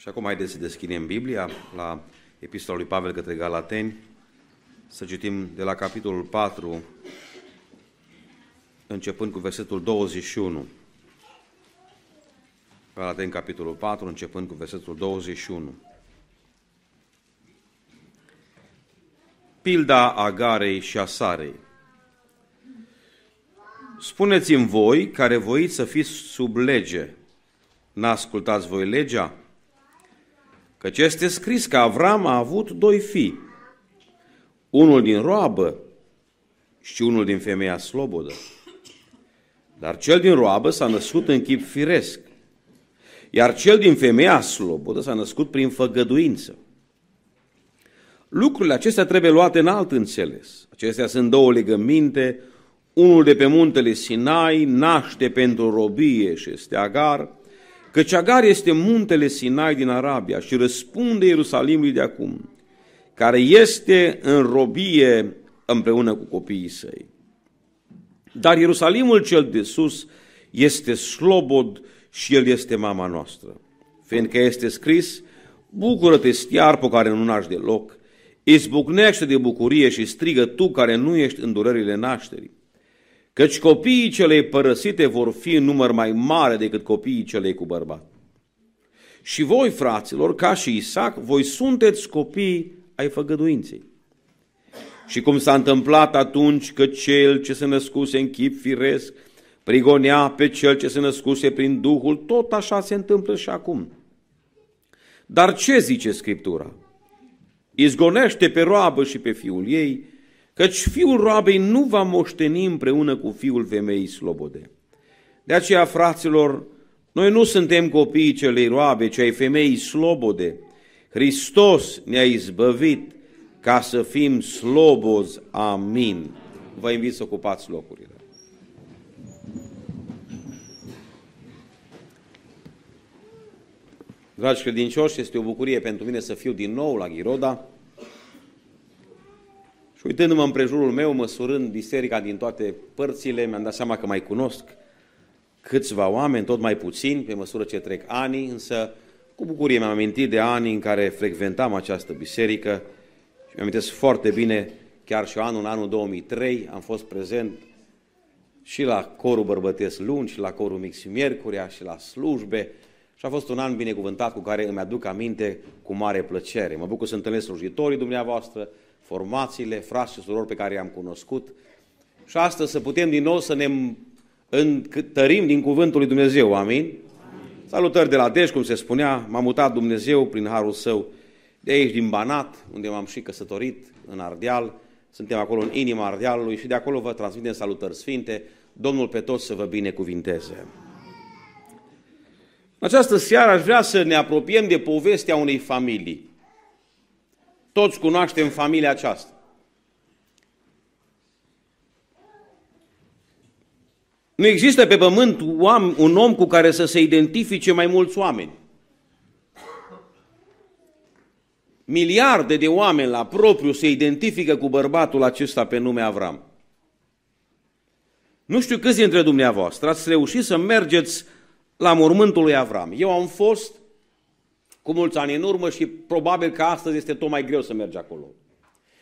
Și acum haideți să deschidem Biblia la Epistola lui Pavel către Galateni, să citim de la capitolul 4, începând cu versetul 21. Galateni, capitolul 4, începând cu versetul 21. Pilda Agarei și a Sarei. Spuneți-mi voi, care voiți să fiți sub lege, n-ascultați voi legea? Căci este scris că Avram a avut doi fii, unul din roabă și unul din femeia slobodă. Dar cel din roabă s-a născut în chip firesc, iar cel din femeia slobodă s-a născut prin făgăduință. Lucrurile acestea trebuie luate în alt înțeles. Acestea sunt două legăminte, unul de pe muntele Sinai naște pentru robie și este Agar, Căci Agar este muntele Sinai din Arabia și răspunde Ierusalimului de acum, care este în robie împreună cu copiii săi. Dar Ierusalimul cel de sus este slobod și el este mama noastră. Fiindcă este scris, bucură-te stiarpo care nu naști deloc, izbucnește de bucurie și strigă tu care nu ești în durerile nașterii. Căci copiii celei părăsite vor fi în număr mai mare decât copiii celei cu bărbat. Și voi, fraților, ca și Isaac, voi sunteți copii ai făgăduinței. Și cum s-a întâmplat atunci că cel ce se născuse în chip firesc prigonea pe cel ce se născuse prin Duhul, tot așa se întâmplă și acum. Dar ce zice Scriptura? Izgonește pe roabă și pe fiul ei, căci fiul roabei nu va moșteni împreună cu fiul femeii slobode. De aceea, fraților, noi nu suntem copiii celei roabe, ci ai femeii slobode. Hristos ne-a izbăvit ca să fim slobozi. Amin. Vă invit să ocupați locurile. Dragi credincioși, este o bucurie pentru mine să fiu din nou la Ghiroda. Și uitându-mă în prejurul meu, măsurând biserica din toate părțile, mi-am dat seama că mai cunosc câțiva oameni, tot mai puțini, pe măsură ce trec ani, însă cu bucurie mi-am amintit de ani în care frecventam această biserică și mi-am amintesc foarte bine, chiar și anul, în anul 2003, am fost prezent și la corul bărbătesc luni, și la corul mix și miercurea, și la slujbe, și a fost un an binecuvântat cu care îmi aduc aminte cu mare plăcere. Mă bucur să întâlnesc slujitorii dumneavoastră, formațiile, frați și surori pe care i-am cunoscut și astăzi să putem din nou să ne întărim din cuvântul lui Dumnezeu. Amin? Amin. Salutări de la Dej, cum se spunea, m-a mutat Dumnezeu prin harul său de aici din Banat, unde m-am și căsătorit, în Ardeal. Suntem acolo în inima Ardealului și de acolo vă transmitem salutări sfinte. Domnul pe toți să vă binecuvinteze. În această seară aș vrea să ne apropiem de povestea unei familii. Toți cunoaștem familia aceasta. Nu există pe pământ un om cu care să se identifice mai mulți oameni. Miliarde de oameni la propriu se identifică cu bărbatul acesta pe nume Avram. Nu știu câți dintre dumneavoastră ați reușit să mergeți la mormântul lui Avram. Eu am fost cu mulți ani în urmă și probabil că astăzi este tot mai greu să mergi acolo.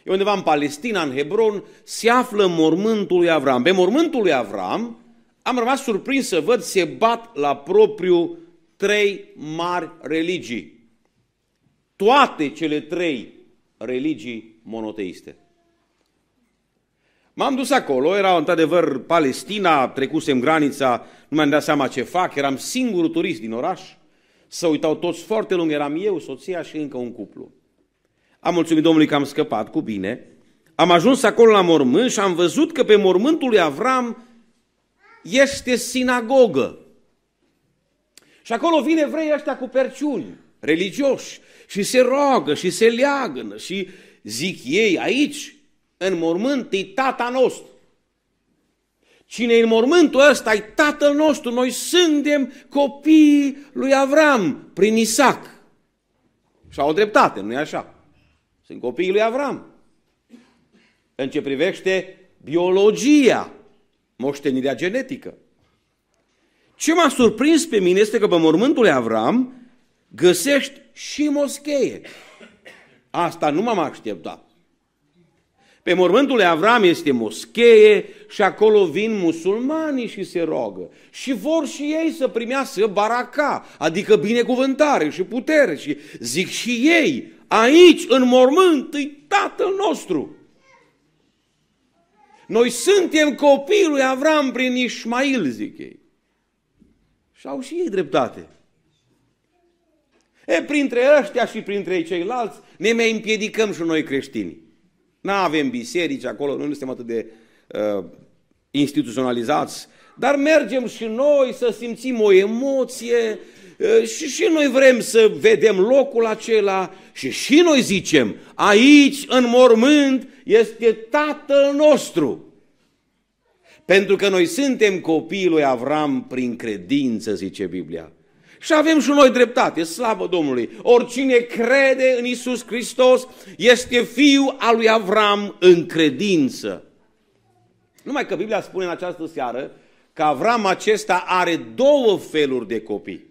E undeva în Palestina, în Hebron, se află mormântul lui Avram. Pe mormântul lui Avram am rămas surprins să văd se bat la propriu trei mari religii. Toate cele trei religii monoteiste. M-am dus acolo, era într-adevăr Palestina, trecusem granița, nu mi-am dat seama ce fac, eram singurul turist din oraș. Să uitau toți foarte lung, eram eu, soția și încă un cuplu. Am mulțumit Domnului că am scăpat cu bine. Am ajuns acolo la mormânt și am văzut că pe mormântul lui Avram este sinagogă. Și acolo vine evrei ăștia cu perciuni, religioși, și se roagă și se leagănă și zic ei aici, în mormânt, e tata nostru. Cine e în mormântul ăsta e tatăl nostru, noi suntem copiii lui Avram prin Isaac. Și au dreptate, nu e așa? Sunt copiii lui Avram. În ce privește biologia, moștenirea genetică. Ce m-a surprins pe mine este că pe mormântul lui Avram găsești și moschee. Asta nu m-am așteptat. Pe mormântul lui Avram este moschee și acolo vin musulmanii și se rogă. Și vor și ei să primească baraka, adică binecuvântare și putere. Și zic și ei, aici în mormânt e Tatăl nostru. Noi suntem copiii lui Avram prin Ismail, zic ei. Și au și ei dreptate. E, printre ăștia și printre ceilalți ne mai împiedicăm și noi creștini. Nu avem biserici acolo, noi nu suntem atât de uh, instituționalizați, dar mergem și noi să simțim o emoție uh, și și noi vrem să vedem locul acela și și noi zicem, aici în mormânt este Tatăl nostru. Pentru că noi suntem copiii lui Avram prin credință, zice Biblia. Și avem și noi dreptate, slavă Domnului. Oricine crede în Isus Hristos este fiul al lui Avram în credință. Numai că Biblia spune în această seară că Avram acesta are două feluri de copii.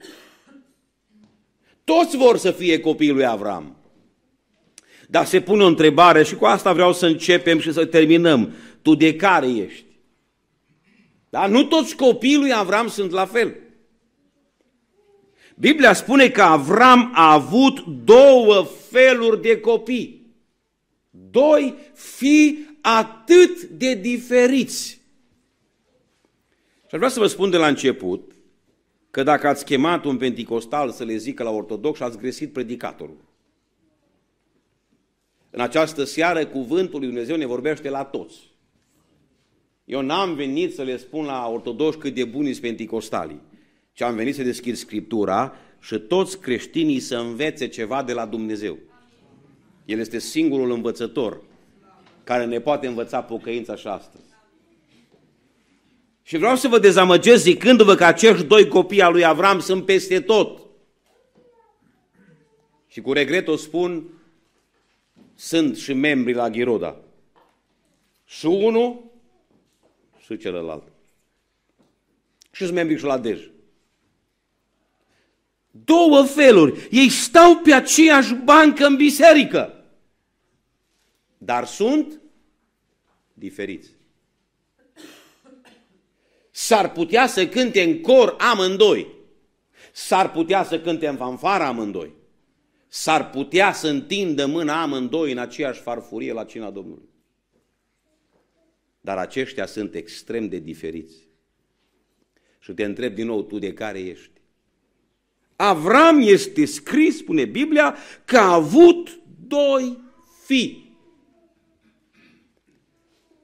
Toți vor să fie copiii lui Avram. Dar se pune o întrebare și cu asta vreau să începem și să terminăm. Tu de care ești? Da? Nu toți copiii lui Avram sunt la fel. Biblia spune că Avram a avut două feluri de copii. Doi fii atât de diferiți. Și aș vrea să vă spun de la început că dacă ați chemat un penticostal să le zică la ortodox, ați gresit predicatorul. În această seară, cuvântul lui Dumnezeu ne vorbește la toți. Eu n-am venit să le spun la ortodoxi cât de buni sunt penticostalii ci am venit să deschid Scriptura și toți creștinii să învețe ceva de la Dumnezeu. El este singurul învățător care ne poate învăța pocăința și astăzi. Și vreau să vă dezamăgesc zicându-vă că acești doi copii al lui Avram sunt peste tot. Și cu regret o spun, sunt și membri la Ghiroda. Și unul și celălalt. Și sunt membri și la Dej. Două feluri. Ei stau pe aceeași bancă în biserică, dar sunt diferiți. S-ar putea să cânte în cor amândoi. S-ar putea să cânte în fanfară amândoi. S-ar putea să întindă mâna amândoi în aceeași farfurie la cina Domnului. Dar aceștia sunt extrem de diferiți. Și te întreb din nou, tu de care ești? Avram este scris, spune Biblia, că a avut doi fii.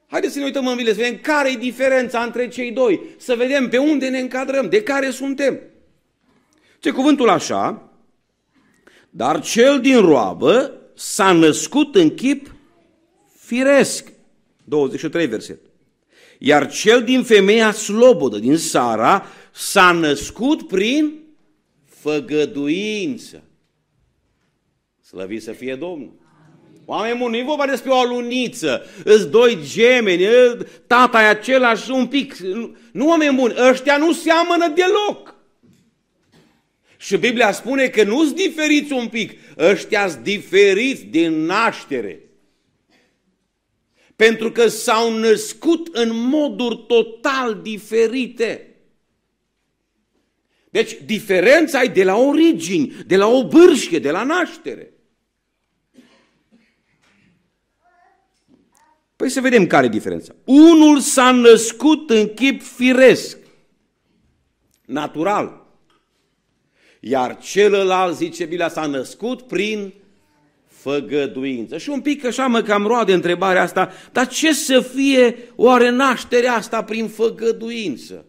Haideți să ne uităm în Biblie, să vedem care e diferența între cei doi, să vedem pe unde ne încadrăm, de care suntem. Ce cuvântul așa, dar cel din roabă s-a născut în chip firesc. 23 verset. Iar cel din femeia slobodă, din Sara, s-a născut prin făgăduință. Slăvit să fie Domnul. Oameni buni, nu e vorba despre o aluniță, îți doi gemeni, tata e același un pic. Nu, oameni buni, ăștia nu seamănă deloc. Și Biblia spune că nu sunt diferiți un pic, ăștia sunt diferiți din naștere. Pentru că s-au născut în moduri total diferite. Deci diferența e de la origini, de la o bârșie, de la naștere. Păi să vedem care e diferența. Unul s-a născut în chip firesc, natural. Iar celălalt, zice Biblia, s-a născut prin făgăduință. Și un pic așa mă cam roade întrebarea asta, dar ce să fie oare nașterea asta prin făgăduință?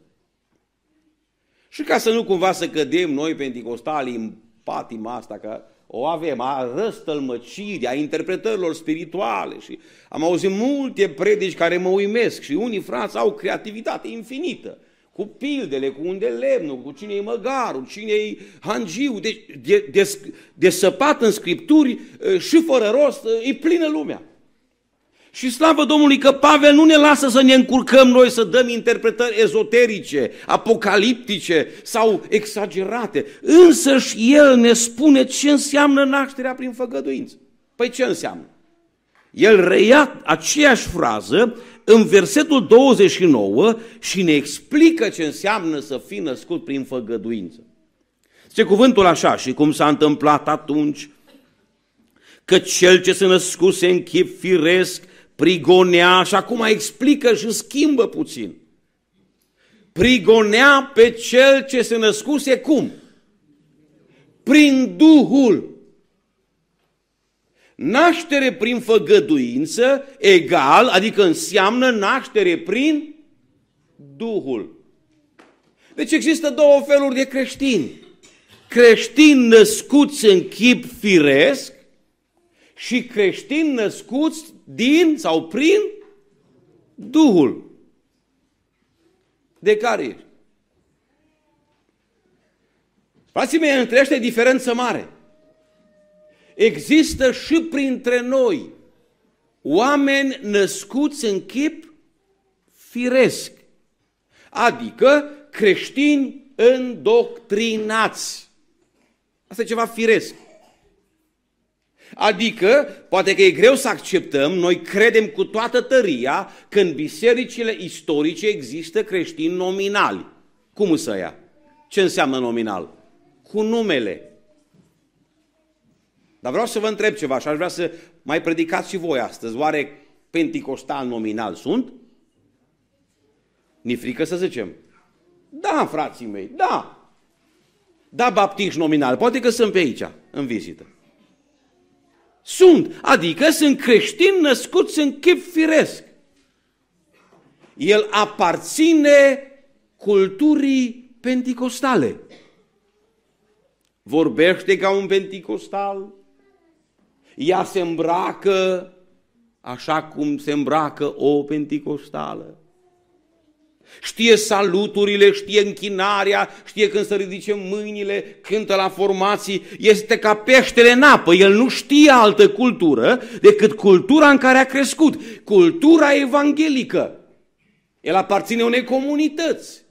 Și ca să nu cumva să cădem noi penticostali în patima asta, că o avem, a răstălmăcirii, a interpretărilor spirituale și am auzit multe predici care mă uimesc și unii frați au creativitate infinită cu pildele, cu unde lemnul, cu cine e măgarul, cine e hangiu, de, de, de, de săpat în scripturi și fără rost, e plină lumea. Și slavă Domnului că Pavel nu ne lasă să ne încurcăm noi să dăm interpretări ezoterice, apocaliptice sau exagerate. Însăși el ne spune ce înseamnă nașterea prin făgăduință. Păi ce înseamnă? El reia aceeași frază în versetul 29 și ne explică ce înseamnă să fii născut prin făgăduință. Ce cuvântul așa și cum s-a întâmplat atunci, că cel ce se născuse în chip firesc prigonea și acum explică și schimbă puțin. Prigonea pe cel ce se născuse cum? Prin Duhul. Naștere prin făgăduință egal, adică înseamnă naștere prin Duhul. Deci există două feluri de creștini. Creștini născuți în chip firesc și creștini născuți din sau prin Duhul. De care ești? Frații mei, între ăștia diferență mare. Există și printre noi oameni născuți în chip firesc, adică creștini îndoctrinați. Asta e ceva firesc. Adică, poate că e greu să acceptăm, noi credem cu toată tăria că în bisericile istorice există creștini nominali. Cum să ia? Ce înseamnă nominal? Cu numele. Dar vreau să vă întreb ceva și aș vrea să mai predicați și voi astăzi. Oare penticostal nominal sunt? Ni frică să zicem. Da, frații mei, da. Da, baptiști nominal. Poate că sunt pe aici, în vizită. Sunt, adică sunt creștini născuți în chip firesc. El aparține culturii penticostale. Vorbește ca un penticostal, ea se îmbracă așa cum se îmbracă o penticostală. Știe saluturile, știe închinarea, știe când să ridice mâinile, cântă la formații, este ca peștele în apă. El nu știe altă cultură decât cultura în care a crescut, cultura evanghelică. El aparține unei comunități.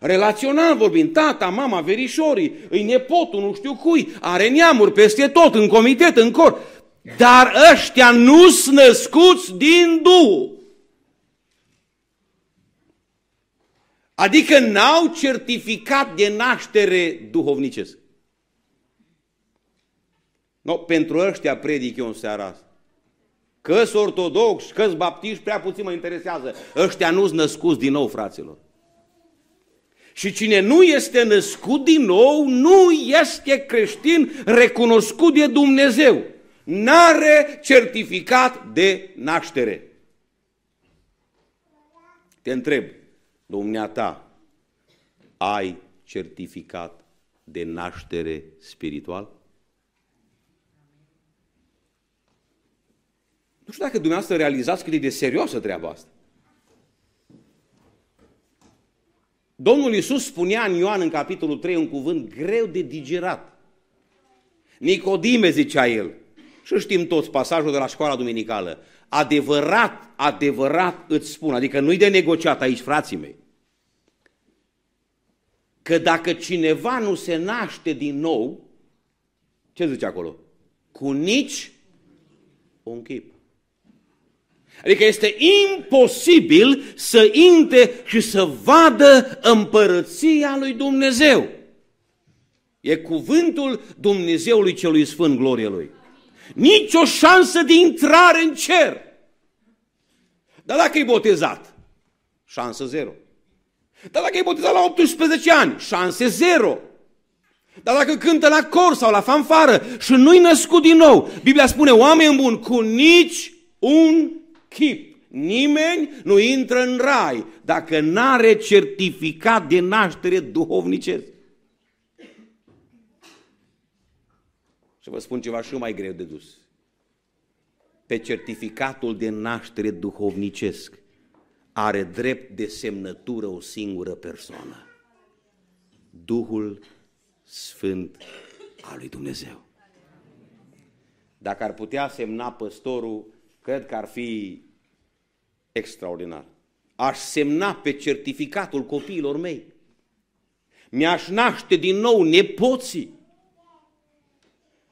Relațional vorbind, tata, mama, verișorii, îi nepotul, nu știu cui, are neamuri peste tot, în comitet, în cor. Dar ăștia nu sunt născuți din Duhul. Adică n-au certificat de naștere duhovnicesc. No, pentru ăștia predic eu în seara asta. Că-s ortodox, că-s baptiști, prea puțin mă interesează. Ăștia nu-s născuți din nou, fraților. Și cine nu este născut din nou, nu este creștin recunoscut de Dumnezeu. N-are certificat de naștere. Te întreb, dumneata, ai certificat de naștere spiritual? Nu știu dacă dumneavoastră realizați cât e de serioasă treaba asta. Domnul Iisus spunea în Ioan în capitolul 3 un cuvânt greu de digerat. Nicodime zicea el, și știm toți pasajul de la școala duminicală, adevărat, adevărat îți spun, adică nu-i de negociat aici, frații mei, că dacă cineva nu se naște din nou, ce zice acolo? Cu nici un chip. Adică este imposibil să intre și să vadă împărăția lui Dumnezeu. E cuvântul Dumnezeului celui Sfânt, glorie Lui. Nici o șansă de intrare în cer. Dar dacă e botezat, șansă zero. Dar dacă e botezat la 18 ani, șanse zero. Dar dacă cântă la cor sau la fanfară și nu-i născut din nou, Biblia spune, oameni buni, cu nici un chip. Nimeni nu intră în rai dacă n-are certificat de naștere duhovnicesc. Și vă spun ceva și mai greu de dus. Pe certificatul de naștere duhovnicesc are drept de semnătură o singură persoană. Duhul Sfânt al lui Dumnezeu. Dacă ar putea semna păstorul cred că ar fi extraordinar. Aș semna pe certificatul copiilor mei. Mi-aș naște din nou nepoții.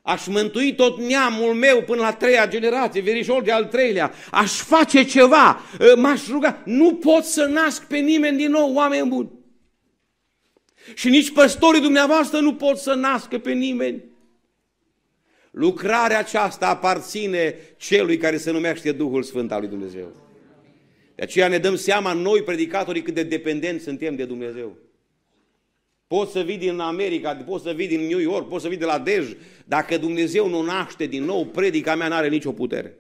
Aș mântui tot neamul meu până la treia generație, verișor de al treilea. Aș face ceva, m-aș ruga. Nu pot să nasc pe nimeni din nou, oameni buni. Și nici păstorii dumneavoastră nu pot să nască pe nimeni. Lucrarea aceasta aparține celui care se numește Duhul Sfânt al lui Dumnezeu. De aceea ne dăm seama noi, predicatorii, cât de dependenți suntem de Dumnezeu. Poți să vii din America, poți să vii din New York, poți să vii de la Dej. Dacă Dumnezeu nu naște din nou, predica mea nu are nicio putere.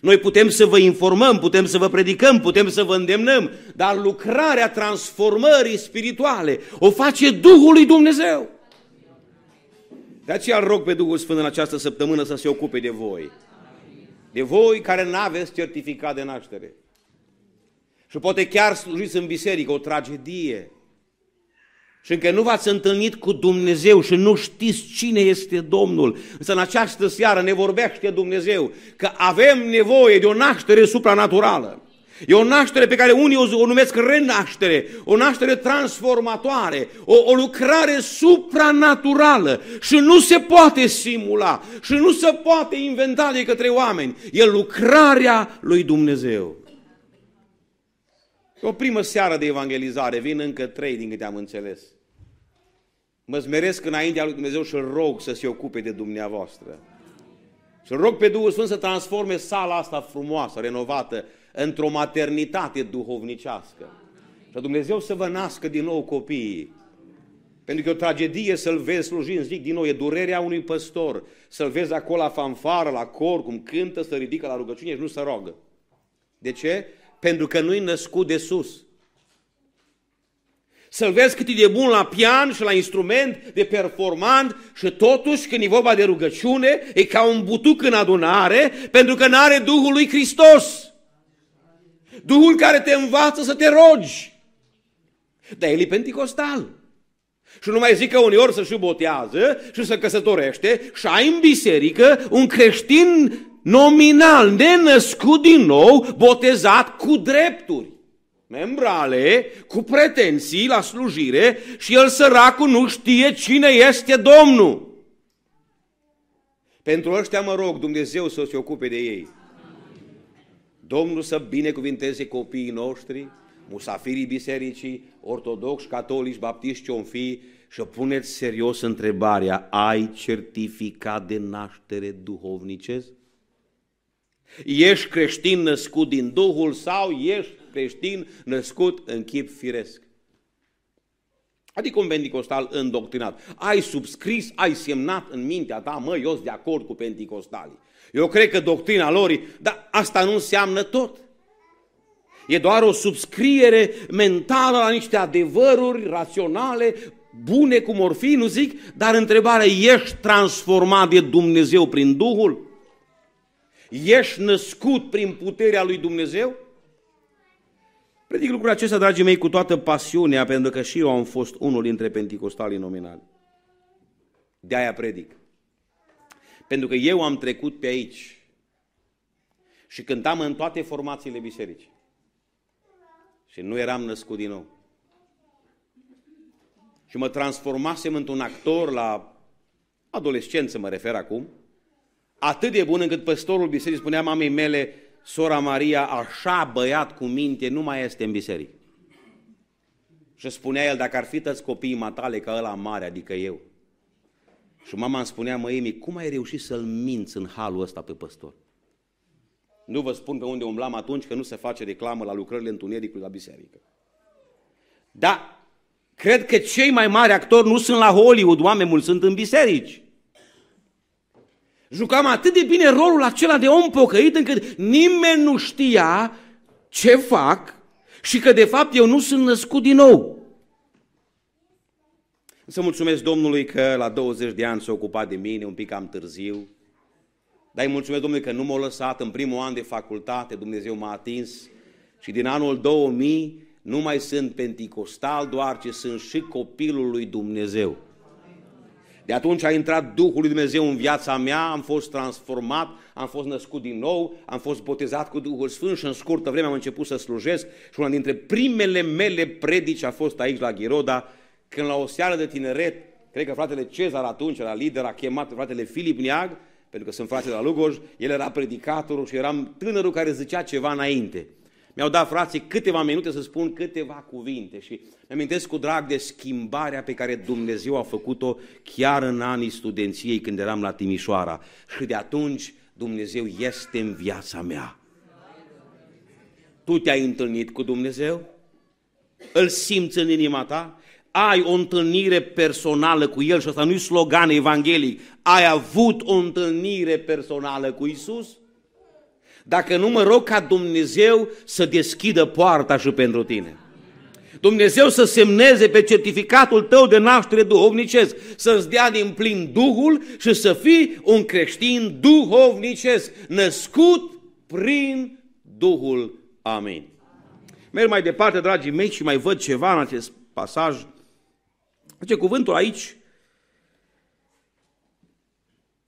Noi putem să vă informăm, putem să vă predicăm, putem să vă îndemnăm, dar lucrarea transformării spirituale o face Duhul lui Dumnezeu. De aceea îl rog pe Duhul Sfânt în această săptămână să se ocupe de voi. De voi care nu aveți certificat de naștere. Și poate chiar slujiți în biserică o tragedie. Și încă nu v-ați întâlnit cu Dumnezeu și nu știți cine este Domnul. Însă în această seară ne vorbește Dumnezeu că avem nevoie de o naștere supranaturală. E o naștere pe care unii o numesc renaștere, o naștere transformatoare, o, o lucrare supranaturală și nu se poate simula și nu se poate inventa de către oameni. E lucrarea lui Dumnezeu. O primă seară de evangelizare, vin încă trei din câte am înțeles. Mă smeresc înaintea lui Dumnezeu și rog să se ocupe de dumneavoastră. Și rog pe Duhul Sfânt să transforme sala asta frumoasă, renovată, într-o maternitate duhovnicească. Și Dumnezeu să vă nască din nou copiii. Pentru că e o tragedie să-l vezi slujind, zic din nou, e durerea unui păstor, să-l vezi acolo la fanfară, la cor, cum cântă, să ridică la rugăciune și nu se rogă. De ce? Pentru că nu-i născut de sus. Să-l vezi cât e de bun la pian și la instrument, de performant și totuși când e vorba de rugăciune, e ca un butuc în adunare, pentru că nu are Duhul lui Hristos. Duhul care te învață să te rogi. Dar el e penticostal. Și nu mai zic că uneori să și botează și să căsătorește și ai în biserică un creștin nominal, nenăscut din nou, botezat cu drepturi membrale, cu pretenții la slujire și el săracul nu știe cine este Domnul. Pentru ăștia mă rog Dumnezeu să se ocupe de ei. Domnul să binecuvinteze copiii noștri, musafirii bisericii, ortodoxi, catolici, baptiști, ce fi, și puneți serios întrebarea, ai certificat de naștere duhovnicesc? Ești creștin născut din Duhul sau ești creștin născut în chip firesc? Adică un pentecostal îndoctrinat. Ai subscris, ai semnat în mintea ta, mă, eu sunt de acord cu pentecostalii. Eu cred că doctrina lor, dar asta nu înseamnă tot. E doar o subscriere mentală la niște adevăruri raționale, bune cum or fi, nu zic, dar întrebarea, ești transformat de Dumnezeu prin Duhul? Ești născut prin puterea lui Dumnezeu? Predic lucrul acesta, dragii mei, cu toată pasiunea, pentru că și eu am fost unul dintre penticostalii nominali. De aia predic. Pentru că eu am trecut pe aici și cântam în toate formațiile bisericii. Și nu eram născut din nou. Și mă transformasem într-un actor la adolescență, mă refer acum, atât de bun încât păstorul bisericii spunea mamei mele, sora Maria, așa băiat cu minte, nu mai este în biserică. Și spunea el, dacă ar fi tăți copiii matale ca ăla mare, adică eu, și mama îmi spunea, măi, cum ai reușit să-l minți în halul ăsta pe păstor? Nu vă spun pe unde umblam atunci, că nu se face reclamă la lucrările întunericului la biserică. Da, cred că cei mai mari actori nu sunt la Hollywood, oameni mulți sunt în biserici. Jucam atât de bine rolul acela de om pocăit încât nimeni nu știa ce fac și că de fapt eu nu sunt născut din nou. Să mulțumesc Domnului că la 20 de ani s-a ocupat de mine, un pic cam târziu. Dar îi mulțumesc Domnului că nu m-a lăsat în primul an de facultate, Dumnezeu m-a atins și din anul 2000 nu mai sunt penticostal doar, ci sunt și copilul lui Dumnezeu. De atunci a intrat Duhul lui Dumnezeu în viața mea, am fost transformat, am fost născut din nou, am fost botezat cu Duhul Sfânt și în scurtă vreme am început să slujesc și una dintre primele mele predici a fost aici la Ghiroda, când la o seară de tineret, cred că fratele Cezar atunci era lider, a chemat fratele Filip Niag, pentru că sunt frate la Lugoj, el era predicatorul și eram tânărul care zicea ceva înainte. Mi-au dat frații câteva minute să spun câteva cuvinte și îmi amintesc cu drag de schimbarea pe care Dumnezeu a făcut-o chiar în anii studenției când eram la Timișoara. Și de atunci Dumnezeu este în viața mea. Tu te-ai întâlnit cu Dumnezeu? Îl simți în inima ta? Ai o întâlnire personală cu El și asta nu-i slogan evanghelic. Ai avut o întâlnire personală cu Isus? Dacă nu mă rog ca Dumnezeu să deschidă poarta și pentru tine. Dumnezeu să semneze pe certificatul tău de naștere duhovnicesc, să-ți dea din plin Duhul și să fii un creștin duhovnicesc, născut prin Duhul. Amin. Merg mai departe, dragii mei, și mai văd ceva în acest pasaj. Ce cuvântul aici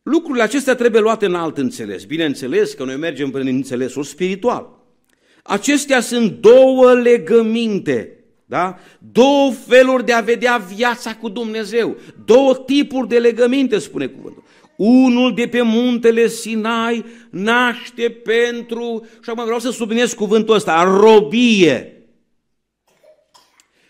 Lucrurile acestea trebuie luate în alt înțeles. Bineînțeles că noi mergem prin înțelesul spiritual. Acestea sunt două legăminte, da? două feluri de a vedea viața cu Dumnezeu, două tipuri de legăminte, spune cuvântul. Unul de pe muntele Sinai naște pentru, și acum vreau să subliniez cuvântul ăsta, robie.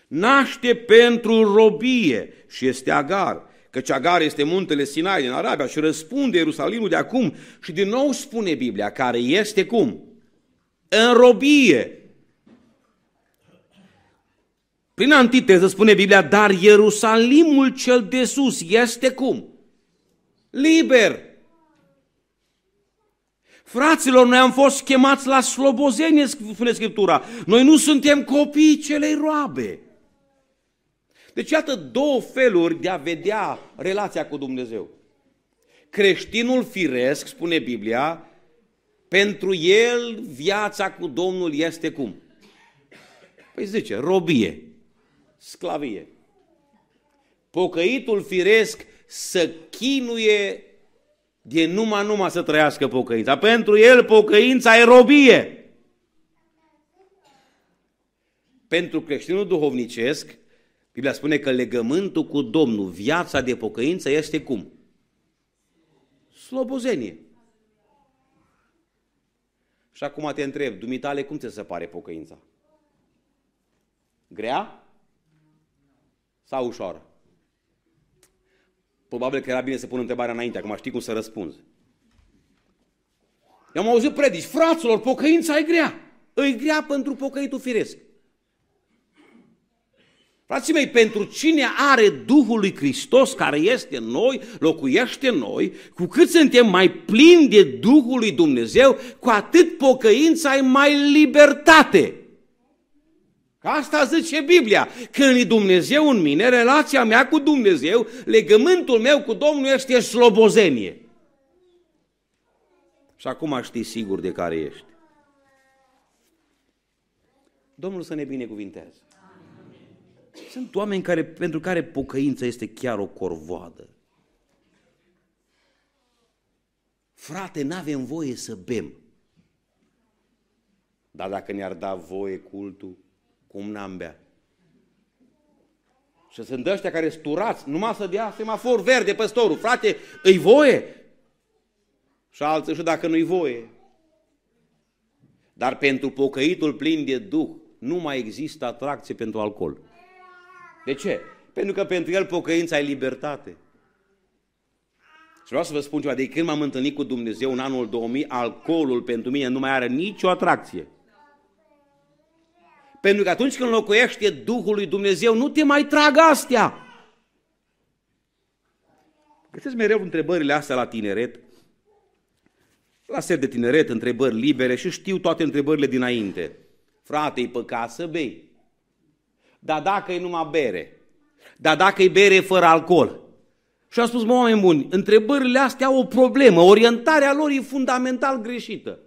Naște pentru robie și este agar căci Agar este muntele Sinai din Arabia și răspunde Ierusalimul de acum și din nou spune Biblia, care este cum? În robie. Prin antiteză spune Biblia, dar Ierusalimul cel de sus este cum? Liber. Fraților, noi am fost chemați la slobozenie, spune Scriptura. Noi nu suntem copii celei roabe. Deci iată două feluri de a vedea relația cu Dumnezeu. Creștinul firesc, spune Biblia, pentru el viața cu Domnul este cum? Păi zice, robie, sclavie. Pocăitul firesc să chinuie de numai numai să trăiască pocăința. Pentru el pocăința e robie. Pentru creștinul duhovnicesc, Biblia spune că legământul cu Domnul, viața de pocăință este cum? Slobozenie. Și acum te întreb, dumitale, cum ți se pare pocăința? Grea? Sau ușoară? Probabil că era bine să pun întrebarea înainte, acum știi cum să răspunzi. Eu am auzit predici, fraților, pocăința e grea. E grea pentru pocăitul firesc. Frații mei, pentru cine are Duhul lui Hristos care este în noi, locuiește în noi, cu cât suntem mai plini de Duhul lui Dumnezeu, cu atât pocăința e mai libertate. Că asta zice Biblia. Când e Dumnezeu în mine, relația mea cu Dumnezeu, legământul meu cu Domnul este slobozenie. Și acum știi sigur de care ești. Domnul să ne binecuvinteze. Sunt oameni care, pentru care pocăința este chiar o corvoadă. Frate, n-avem voie să bem. Dar dacă ne-ar da voie cultul, cum n-am bea? Și sunt ăștia care sturați, numai să dea semafor verde păstorul. Frate, îi voie? Și alții și dacă nu-i voie. Dar pentru pocăitul plin de Duh nu mai există atracție pentru alcool. De ce? Pentru că pentru el pocăința e libertate. Și vreau să vă spun ceva, de când m-am întâlnit cu Dumnezeu în anul 2000, alcoolul pentru mine nu mai are nicio atracție. Pentru că atunci când locuiește Duhul lui Dumnezeu, nu te mai trag astea. Găsesc mereu întrebările astea la tineret, la set de tineret, întrebări libere și știu toate întrebările dinainte. Frate, e păcat să bei. Dar dacă e numai bere, dar dacă e bere fără alcool. Și a spus, mă, oameni buni, întrebările astea au o problemă, orientarea lor e fundamental greșită.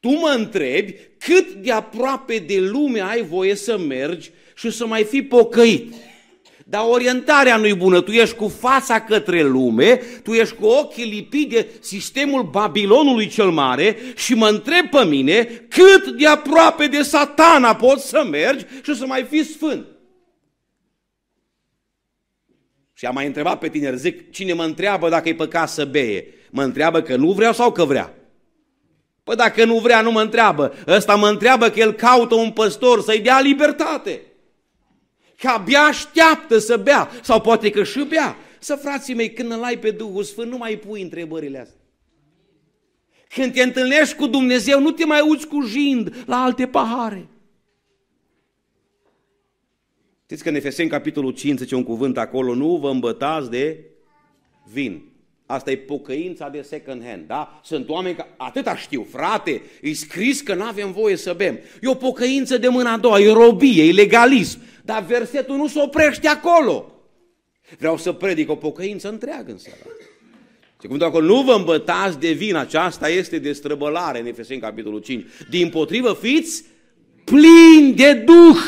Tu mă întrebi cât de aproape de lume ai voie să mergi și să mai fii pocăit. Dar orientarea nu-i bună, tu ești cu fața către lume, tu ești cu ochii lipiți de sistemul Babilonului cel mare și mă întreb pe mine cât de aproape de satana poți să mergi și să mai fii sfânt. Și am mai întrebat pe tineri, zic, cine mă întreabă dacă e păcat să beie? Mă întreabă că nu vreau sau că vrea? Păi dacă nu vrea, nu mă întreabă. Ăsta mă întreabă că el caută un păstor să-i dea libertate. Că abia așteaptă să bea, sau poate că și bea. Să, frații mei, când îl ai pe Duhul Sfânt, nu mai pui întrebările astea. Când te întâlnești cu Dumnezeu, nu te mai uiți cu jind la alte pahare. Știți că în Efeseni, capitolul 5, zice un cuvânt acolo, nu vă îmbătați de vin. Asta e pocăința de second hand, da? Sunt oameni care, atâta știu, frate, e scris că nu avem voie să bem. E o pocăință de mâna a doua, e robie, e legalism. Dar versetul nu se oprește acolo. Vreau să predic o pocăință întreagă în seara și cum acolo, nu vă îmbătați de vin, aceasta este destrăbălare în Efeseni capitolul 5. Din potrivă fiți plini de Duh.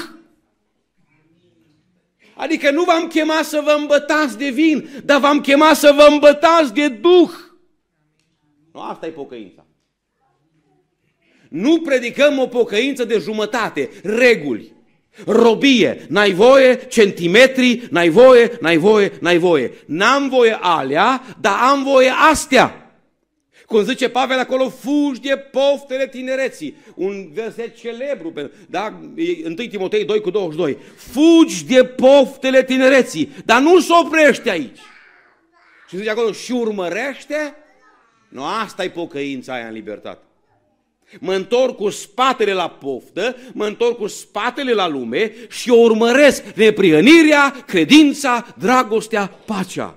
Adică nu v-am chemat să vă îmbătați de vin, dar v-am chemat să vă îmbătați de Duh. Nu, asta e pocăința. Nu predicăm o pocăință de jumătate, reguli. Robie, n-ai voie, centimetri, n-ai voie, n-ai voie, n-ai voie. N-am voie alea, dar am voie astea. Cum zice Pavel acolo, fugi de poftele tinereții. Un verset celebru, da? 1 Timotei 2 cu 22. Fugi de poftele tinereții, dar nu se oprește aici. Și zice acolo, și urmărește? Nu, asta e pocăința aia în libertate. Mă întorc cu spatele la poftă, mă întorc cu spatele la lume și o urmăresc neprihănirea, credința, dragostea, pacea.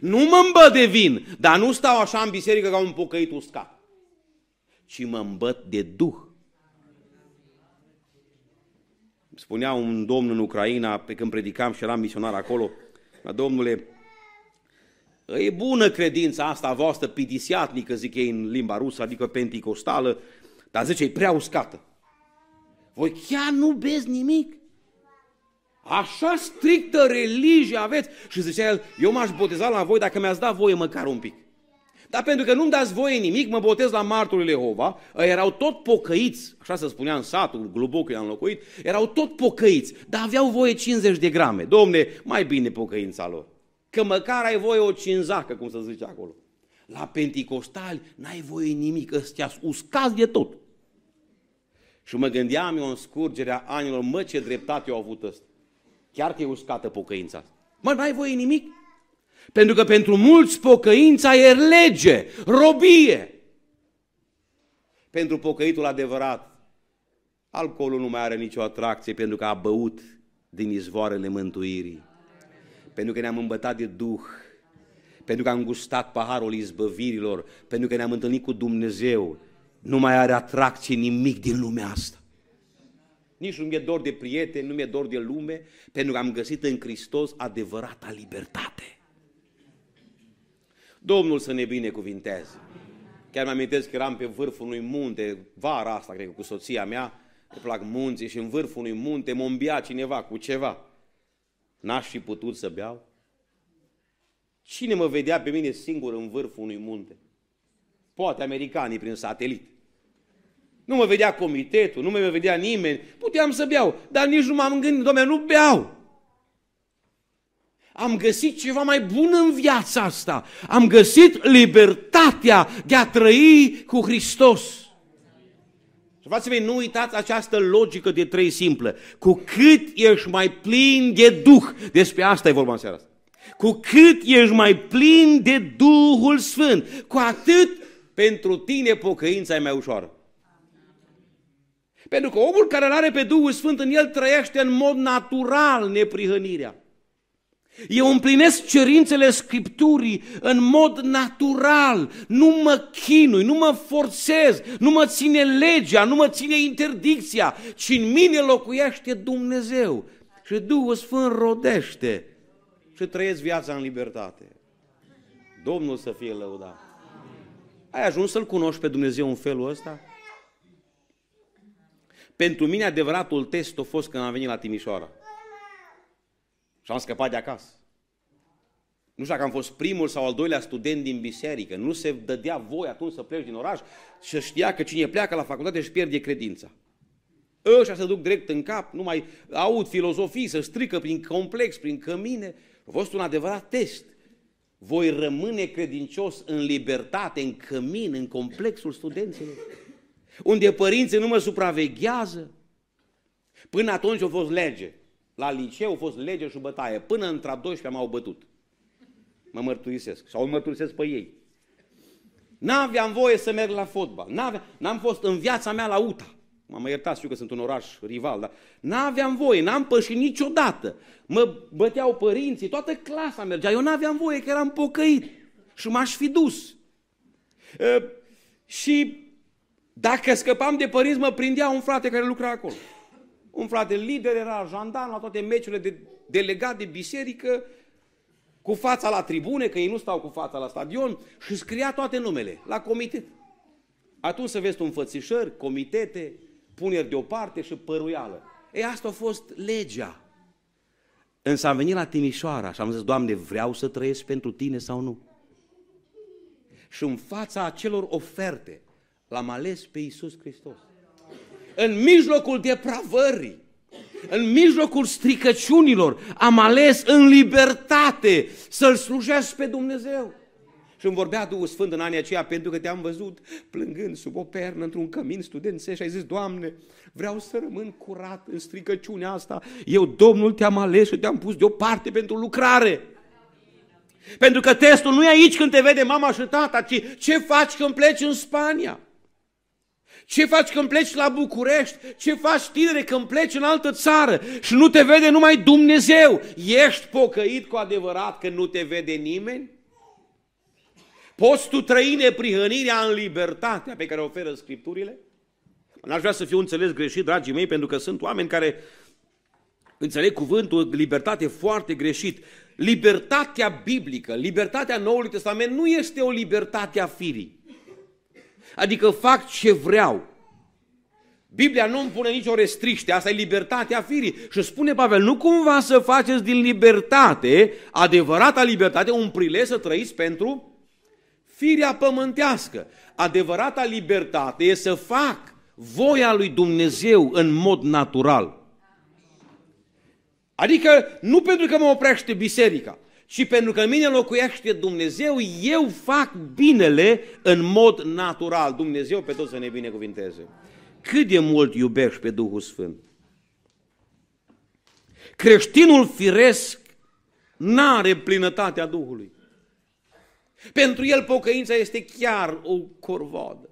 Nu mă îmbăt de vin, dar nu stau așa în biserică ca un pocăit uscat, ci mă îmbăt de Duh. Spunea un domn în Ucraina, pe când predicam și eram misionar acolo, la domnule, E bună credința asta voastră pidisiatnică, zic ei în limba rusă, adică penticostală, dar zice, e prea uscată. Voi chiar nu beți nimic? Așa strictă religie aveți? Și zicea el, eu m-aș boteza la voi dacă mi-ați dat voie măcar un pic. Dar pentru că nu-mi dați voie nimic, mă botez la marturile Jehova, erau tot pocăiți, așa se spunea în satul, Globoc i-am locuit, erau tot pocăiți, dar aveau voie 50 de grame. Domne, mai bine pocăința lor că măcar ai voie o cinzacă, cum să zice acolo. La penticostali n-ai voie nimic, ăstea uscați de tot. Și mă gândeam eu în scurgerea anilor, mă, ce dreptate au avut ăsta. Chiar că e uscată pocăința Mă, n-ai voie nimic? Pentru că pentru mulți pocăința e lege, robie. Pentru pocăitul adevărat, alcoolul nu mai are nicio atracție pentru că a băut din izvoarele mântuirii pentru că ne-am îmbătat de Duh, pentru că am gustat paharul izbăvirilor, pentru că ne-am întâlnit cu Dumnezeu, nu mai are atracție nimic din lumea asta. Nici nu mi-e dor de prieteni, nu mi-e dor de lume, pentru că am găsit în Hristos adevărata libertate. Domnul să ne binecuvinteze. Chiar mi amintesc că eram pe vârful unui munte, vara asta, cred că cu soția mea, îmi plac munții și în vârful unui munte mă cineva cu ceva. N-aș fi putut să beau? Cine mă vedea pe mine singur în vârful unui munte? Poate americanii prin satelit. Nu mă vedea comitetul, nu mă vedea nimeni. Puteam să beau, dar nici nu m-am gândit, domne, nu beau. Am găsit ceva mai bun în viața asta. Am găsit libertatea de a trăi cu Hristos. Și frații mei, nu uitați această logică de trei simplă. Cu cât ești mai plin de Duh, despre asta e vorba în seara asta. Cu cât ești mai plin de Duhul Sfânt, cu atât pentru tine pocăința e mai ușoară. Pentru că omul care îl are pe Duhul Sfânt în el trăiește în mod natural neprihănirea. Eu împlinesc cerințele Scripturii în mod natural, nu mă chinui, nu mă forțez, nu mă ține legea, nu mă ține interdicția, ci în mine locuiește Dumnezeu. Și Duhul Sfânt rodește și trăiesc viața în libertate. Domnul să fie lăudat. Ai ajuns să-L cunoști pe Dumnezeu în felul ăsta? Pentru mine adevăratul test a fost când am venit la Timișoara. Și am scăpat de acasă. Nu știu dacă am fost primul sau al doilea student din biserică. Nu se dădea voi atunci să pleci din oraș și știa că cine pleacă la facultate își pierde credința. Ăștia se duc direct în cap, nu mai aud filozofii, să strică prin complex, prin cămine. A fost un adevărat test. Voi rămâne credincios în libertate, în cămin, în complexul studenților, unde părinții nu mă supraveghează. Până atunci a fost lege. La liceu a fost lege și bătaie. Până între a 12 m-au bătut. Mă mărturisesc. Sau îl mărturisesc pe ei. N-aveam voie să merg la fotbal. N-am fost în viața mea la UTA. Mă mă iertați, știu că sunt un oraș rival, dar n-aveam voie, n-am pășit niciodată. Mă băteau părinții, toată clasa mergea. Eu n-aveam voie, că eram pocăit și m-aș fi dus. E, și dacă scăpam de părinți, mă prindea un frate care lucra acolo. Un frate lider, era jandarm la toate meciurile de delegat de biserică, cu fața la tribune, că ei nu stau cu fața la stadion, și scria toate numele, la comitet. Atunci să vezi un fățișăr, comitete, puneri deoparte și păruială. E, asta a fost legea. Însă am venit la Timișoara și am zis, Doamne, vreau să trăiesc pentru Tine sau nu? Și în fața acelor oferte l-am ales pe Iisus Hristos. În mijlocul depravării, în mijlocul stricăciunilor, am ales în libertate să-L slujesc pe Dumnezeu. Și îmi vorbea Duhul Sfânt în anii aceia pentru că te-am văzut plângând sub o pernă într-un cămin studențesc și ai zis, Doamne, vreau să rămân curat în stricăciunea asta. Eu, Domnul, te-am ales și te-am pus deoparte pentru lucrare. Pentru că testul nu e aici când te vede mama și tata, ci ce faci când pleci în Spania. Ce faci când pleci la București? Ce faci, tinere, când pleci în altă țară și nu te vede numai Dumnezeu? Ești pocăit cu adevărat când nu te vede nimeni? Poți tu trăi neprihănirea în libertatea pe care o oferă Scripturile? N-aș vrea să fiu înțeles greșit, dragii mei, pentru că sunt oameni care înțeleg cuvântul libertate foarte greșit. Libertatea biblică, libertatea Noului Testament nu este o libertate a firii. Adică fac ce vreau. Biblia nu îmi pune nicio restriște, asta e libertatea firii. Și spune Pavel, nu cumva să faceți din libertate, adevărata libertate, un prilej să trăiți pentru firea pământească. Adevărata libertate e să fac voia lui Dumnezeu în mod natural. Adică nu pentru că mă oprește biserica, ci pentru că în mine locuiește Dumnezeu, eu fac binele în mod natural. Dumnezeu pe toți să ne binecuvinteze. Cât de mult iubești pe Duhul Sfânt? Creștinul firesc n-are plinătatea Duhului. Pentru el pocăința este chiar o corvoadă.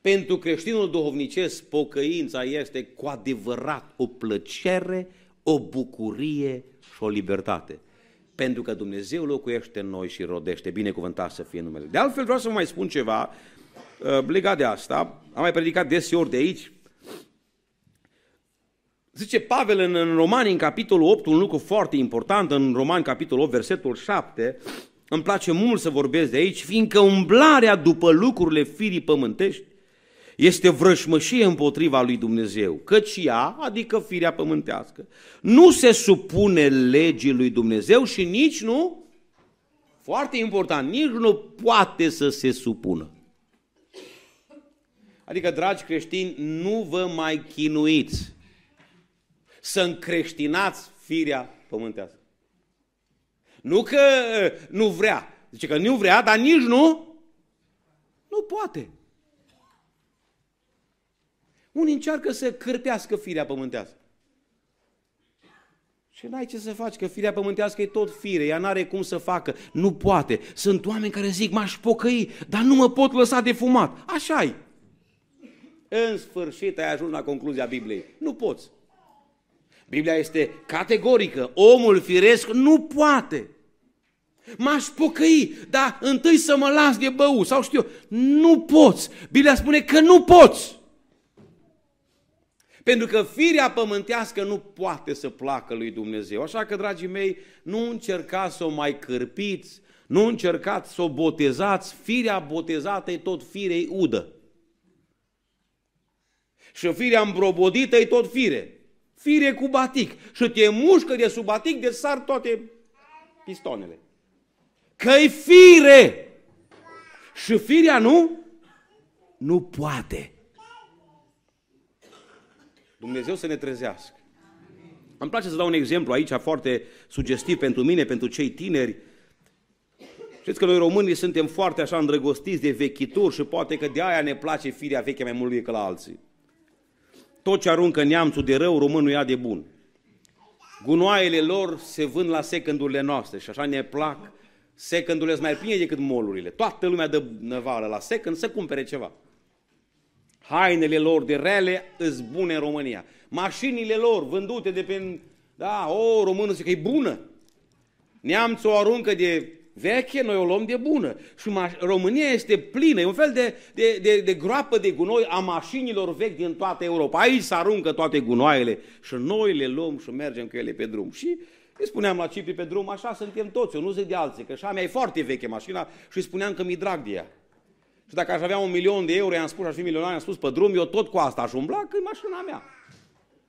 Pentru creștinul duhovnicesc, pocăința este cu adevărat o plăcere, o bucurie și o libertate. Pentru că Dumnezeu locuiește în noi și rodește. Binecuvântat să fie numele. De altfel vreau să vă mai spun ceva uh, legat de asta. Am mai predicat deseori de aici. Zice Pavel în, în Romani, în capitolul 8, un lucru foarte important, în Romani, capitolul 8, versetul 7, îmi place mult să vorbesc de aici, fiindcă umblarea după lucrurile firii pământești este vrășmășie împotriva lui Dumnezeu, căci ea, adică firea pământească, nu se supune legii lui Dumnezeu și nici nu, foarte important, nici nu poate să se supună. Adică, dragi creștini, nu vă mai chinuiți să încreștinați firea pământească. Nu că nu vrea. Zice că nu vrea, dar nici nu, nu poate. Unii încearcă să cârpească firea pământească. Și n-ai ce să faci, că firea pământească e tot fire, ea n-are cum să facă, nu poate. Sunt oameni care zic, m-aș pocăi, dar nu mă pot lăsa de fumat. așa -i. În sfârșit ai ajuns la concluzia Bibliei. Nu poți. Biblia este categorică. Omul firesc nu poate. M-aș pocăi, dar întâi să mă las de băut sau știu Nu poți. Biblia spune că nu poți. Pentru că firea pământească nu poate să placă lui Dumnezeu. Așa că, dragii mei, nu încercați să o mai cârpiți, nu încercați să o botezați, firea botezată e tot firei udă. Și firea îmbrobodită e tot fire. Fire cu batic. Și te mușcă de sub batic, de sar toate pistonele. Că-i fire! Și firea nu? Nu poate. Dumnezeu să ne trezească. Îmi place să dau un exemplu aici foarte sugestiv pentru mine, pentru cei tineri. Știți că noi românii suntem foarte așa îndrăgostiți de vechituri și poate că de aia ne place firea veche mai mult decât la alții. Tot ce aruncă neamțul de rău, românul ia de bun. Gunoaiele lor se vând la secândurile noastre și așa ne plac. Secândurile sunt mai pline decât molurile. Toată lumea dă năvală la secând să cumpere ceva. Hainele lor de rele îs bune în România. Mașinile lor vândute de pe... Da, o, românul zice că e bună. Neamțul o aruncă de veche, noi o luăm de bună. Și România este plină, e un fel de, de, de, de groapă de gunoi a mașinilor vechi din toată Europa. Aici se aruncă toate gunoaiele și noi le luăm și mergem cu ele pe drum. Și îi spuneam la Cipri pe drum, așa suntem toți, eu nu zic de alții, că așa mea e foarte veche mașina și îi spuneam că mi-i drag de ea. Și dacă aș avea un milion de euro, i-am spus, aș fi milionar, am spus pe drum, eu tot cu asta aș umbla, că e mașina mea.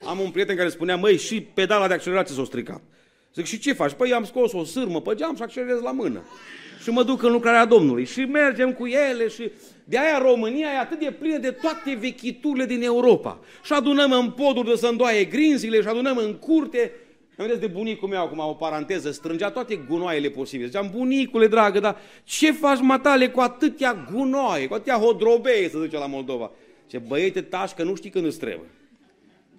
Am un prieten care spunea, măi, și pedala de accelerație s-a stricat. Zic, și ce faci? Păi am scos o sârmă pe geam și accelerez la mână. Și mă duc în lucrarea Domnului și mergem cu ele și de aia România e atât de plină de toate vechiturile din Europa. Și adunăm în poduri de să îndoaie grinzile și adunăm în curte. Am de bunicul meu acum, o paranteză, strângea toate gunoaiele posibile. Ziceam, bunicule dragă, dar ce faci matale cu atâtea gunoaie, cu atâtea hodrobei, să zice la Moldova? Ce băiete tași că nu știi când îți trebuie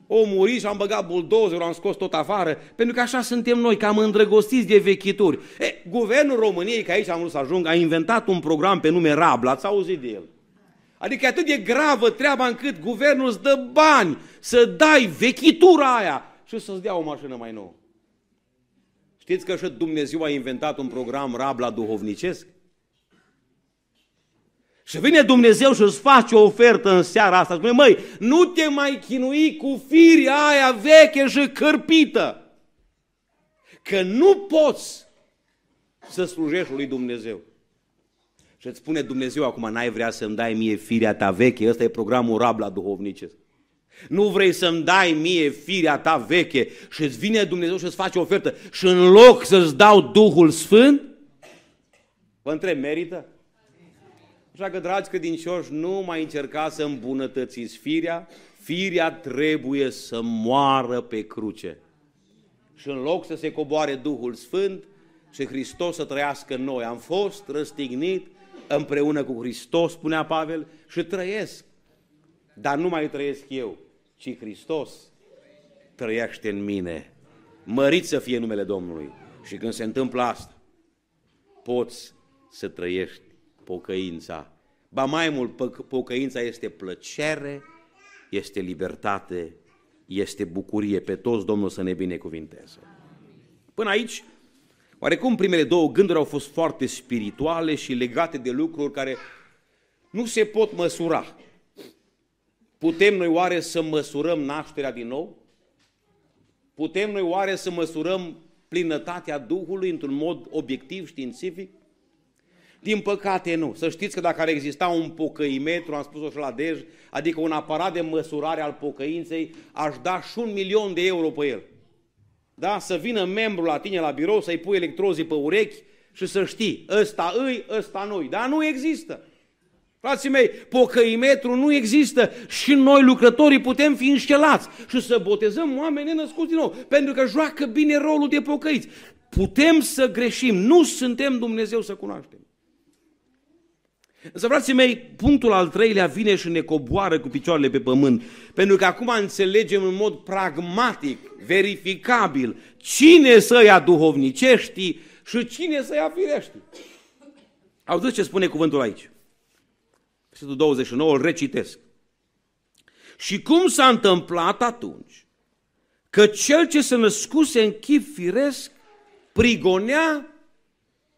o murit și am băgat buldozerul, am scos tot afară, pentru că așa suntem noi, cam îndrăgostiți de vechituri. E, guvernul României, că aici am vrut să ajung, a inventat un program pe nume Rabla, ați auzit de el. Adică atât de gravă treaba încât guvernul îți dă bani să dai vechitura aia și să-ți dea o mașină mai nouă. Știți că și Dumnezeu a inventat un program Rabla duhovnicesc? Și vine Dumnezeu și îți face o ofertă în seara asta. Spune, măi, nu te mai chinui cu firia aia veche și cărpită. Că nu poți să slujești lui Dumnezeu. Și îți spune Dumnezeu acum, n-ai vrea să-mi dai mie firea ta veche, ăsta e programul Rabla duhovnicesc. Nu vrei să-mi dai mie firea ta veche și îți vine Dumnezeu și îți face o ofertă și în loc să-ți dau Duhul Sfânt, vă întreb, merită? Așa că, dragi credincioși, nu mai încercați să îmbunătățiți firea, firea trebuie să moară pe cruce. Și în loc să se coboare Duhul Sfânt și Hristos să trăiască în noi, am fost răstignit împreună cu Hristos, spunea Pavel, și trăiesc. Dar nu mai trăiesc eu, ci Hristos trăiește în mine. Mărit să fie numele Domnului. Și când se întâmplă asta, poți să trăiești pocăința. Ba mai mult, pocăința este plăcere, este libertate, este bucurie. Pe toți Domnul să ne binecuvinteze. Până aici, oarecum primele două gânduri au fost foarte spirituale și legate de lucruri care nu se pot măsura. Putem noi oare să măsurăm nașterea din nou? Putem noi oare să măsurăm plinătatea Duhului într-un mod obiectiv, științific? Din păcate nu. Să știți că dacă ar exista un pocăimetru, am spus-o și la Dej, adică un aparat de măsurare al pocăinței, aș da și un milion de euro pe el. Da? Să vină membru la tine la birou, să-i pui electrozii pe urechi și să știi, ăsta îi, ăsta nu Dar nu există. Frații mei, pocăimetru nu există și noi lucrătorii putem fi înșelați și să botezăm oameni nenăscuți din nou, pentru că joacă bine rolul de pocăiți. Putem să greșim, nu suntem Dumnezeu să cunoaștem. Însă, frații mei, punctul al treilea vine și ne coboară cu picioarele pe pământ, pentru că acum înțelegem în mod pragmatic, verificabil, cine să ia duhovnicești și cine să ia firești. Auziți ce spune cuvântul aici? Versetul 29, îl recitesc. Și cum s-a întâmplat atunci că cel ce se născuse în chip firesc prigonea